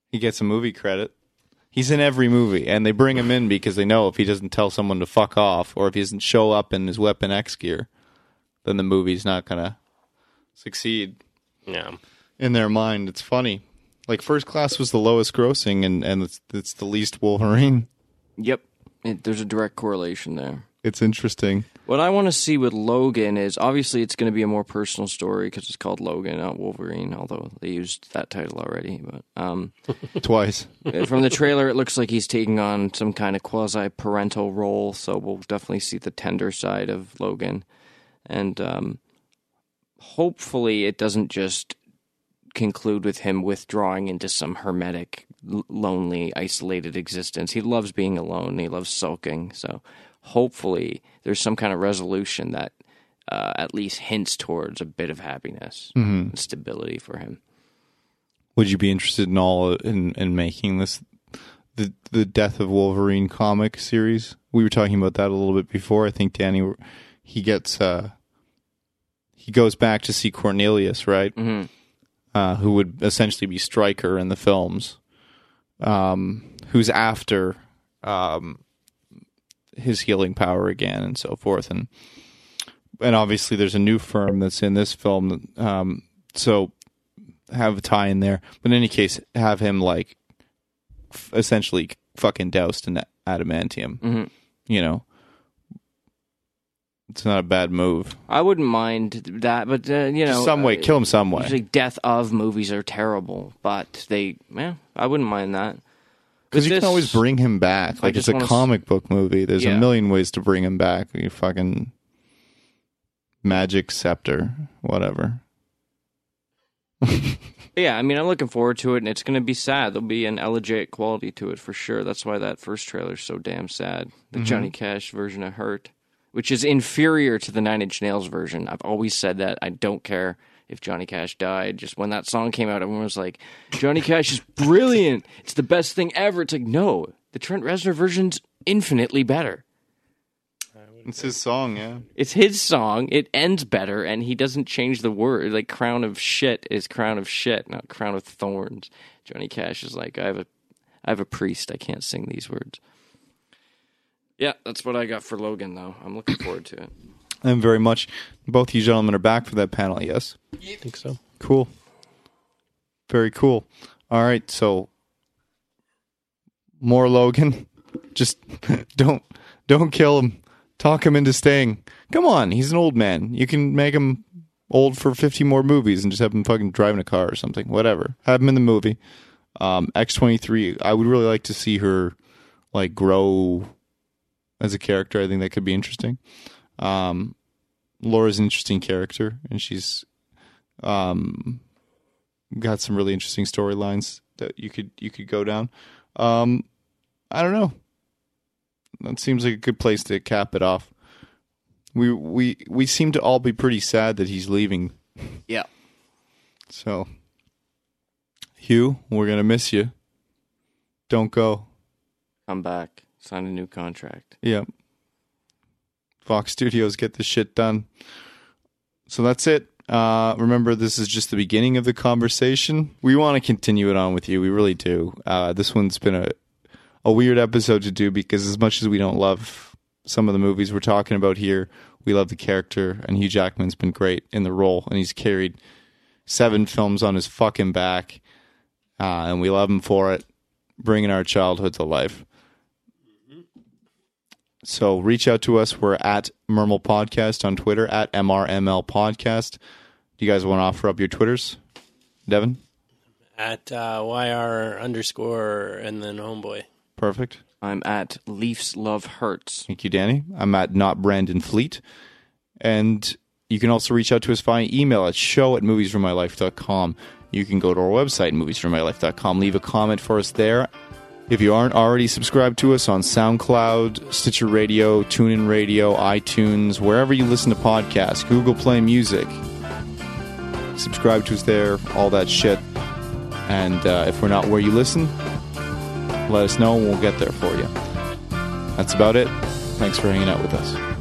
He gets a movie credit. He's in every movie, and they bring him in because they know if he doesn't tell someone to fuck off, or if he doesn't show up in his Weapon X gear, then the movie's not gonna succeed. Yeah. In their mind, it's funny. Like First Class was the lowest grossing, and and it's, it's the least Wolverine. Yep. It, there's a direct correlation there. It's interesting. What I want to see with Logan is obviously it's going to be a more personal story because it's called Logan, not Wolverine. Although they used that title already, but um, Twice. from the trailer, it looks like he's taking on some kind of quasi parental role. So we'll definitely see the tender side of Logan, and um, hopefully it doesn't just conclude with him withdrawing into some hermetic, l- lonely, isolated existence. He loves being alone. He loves sulking. So hopefully there's some kind of resolution that uh, at least hints towards a bit of happiness and stability for him. Would you be interested in all in in making this the the Death of Wolverine comic series? We were talking about that a little bit before. I think Danny he gets uh he goes back to see Cornelius, right? Mhm. Uh, who would essentially be Stryker in the films, um, who's after um, his healing power again and so forth, and and obviously there's a new firm that's in this film, um, so have a tie in there. But in any case, have him like f- essentially fucking doused in adamantium. Mhm. You know, it's not a bad move. I wouldn't mind that, but uh, you know, some way, uh, kill him some way. Usually, death of movies are terrible, but they, yeah, I wouldn't mind that. Because you this- can always bring him back. Like it's a wanna s- comic book movie. There's Yeah. a million ways to bring him back. You fucking magic scepter, whatever. Yeah, I mean, I'm looking forward to it, and it's going to be sad. There'll be an elegiac quality to it for sure. That's why that first trailer's so damn sad. The Johnny Cash version of Hurt, which is inferior to the Nine Inch Nails version. I've always said that. I don't care if Johnny Cash died. Just when that song came out, everyone was like, Johnny Cash is brilliant. It's the best thing ever. It's like, no, the Trent Reznor version's infinitely better. It's his song, yeah. It's his song. It ends better, and he doesn't change the word. Like crown of shit is crown of shit, not crown of thorns. Johnny Cash is like, I have a, I have a priest. I can't sing these words. Yeah, that's what I got for Logan, though. I'm looking forward to it. and very much. Both you gentlemen are back for that panel. Yes. I think so. Cool. Very cool. All right, so more Logan. Just don't don't kill him. Talk him into staying. Come on, he's an old man. You can make him old for 50 more movies and just have him fucking driving a car or something. Whatever. Have him in the movie. Um, X23, I would really like to see her like grow as a character. I think that could be interesting. Um, Laura's an interesting character and she's um got some really interesting storylines that you could you could go down. Um, I don't know. That seems like a good place to cap it off. We we we seem to all be pretty sad that he's leaving. Yeah. So, Hugh, we're gonna miss you. Don't go. Come back. Sign a new contract. Yep. Fox Studios get this shit done. So that's it. Uh, remember, this is just the beginning of the conversation. We want to continue it on with you. We really do. Uh, this one's been a a weird episode to do because as much as we don't love some of the movies we're talking about here, we love the character, and Hugh Jackman's been great in the role, and he's carried seven films on his fucking back, uh, and we love him for it, bringing our childhood to life. So reach out to us. We're at Mermal Podcast on Twitter, at MRML Podcast. Do you guys want to offer up your Twitters? Devin? At uh, YR underscore and then homeboy. Perfect. I'm at Leafs Love Hurts. Thank you, Danny. I'm at not Brandon Fleet. And you can also reach out to us via email at show at moviesfrommylife.com. You can go to our website, moviesfrommylife.com, leave a comment for us there. If you aren't already subscribed to us on SoundCloud, Stitcher Radio, TuneIn Radio, iTunes, wherever you listen to podcasts, Google Play Music, subscribe to us there, all that shit. And uh, if we're not where you listen, let us know and we'll get there for you. That's about it. Thanks for hanging out with us.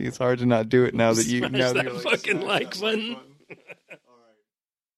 See, it's hard to not do it now that you now that Smash that you're like, fucking like button.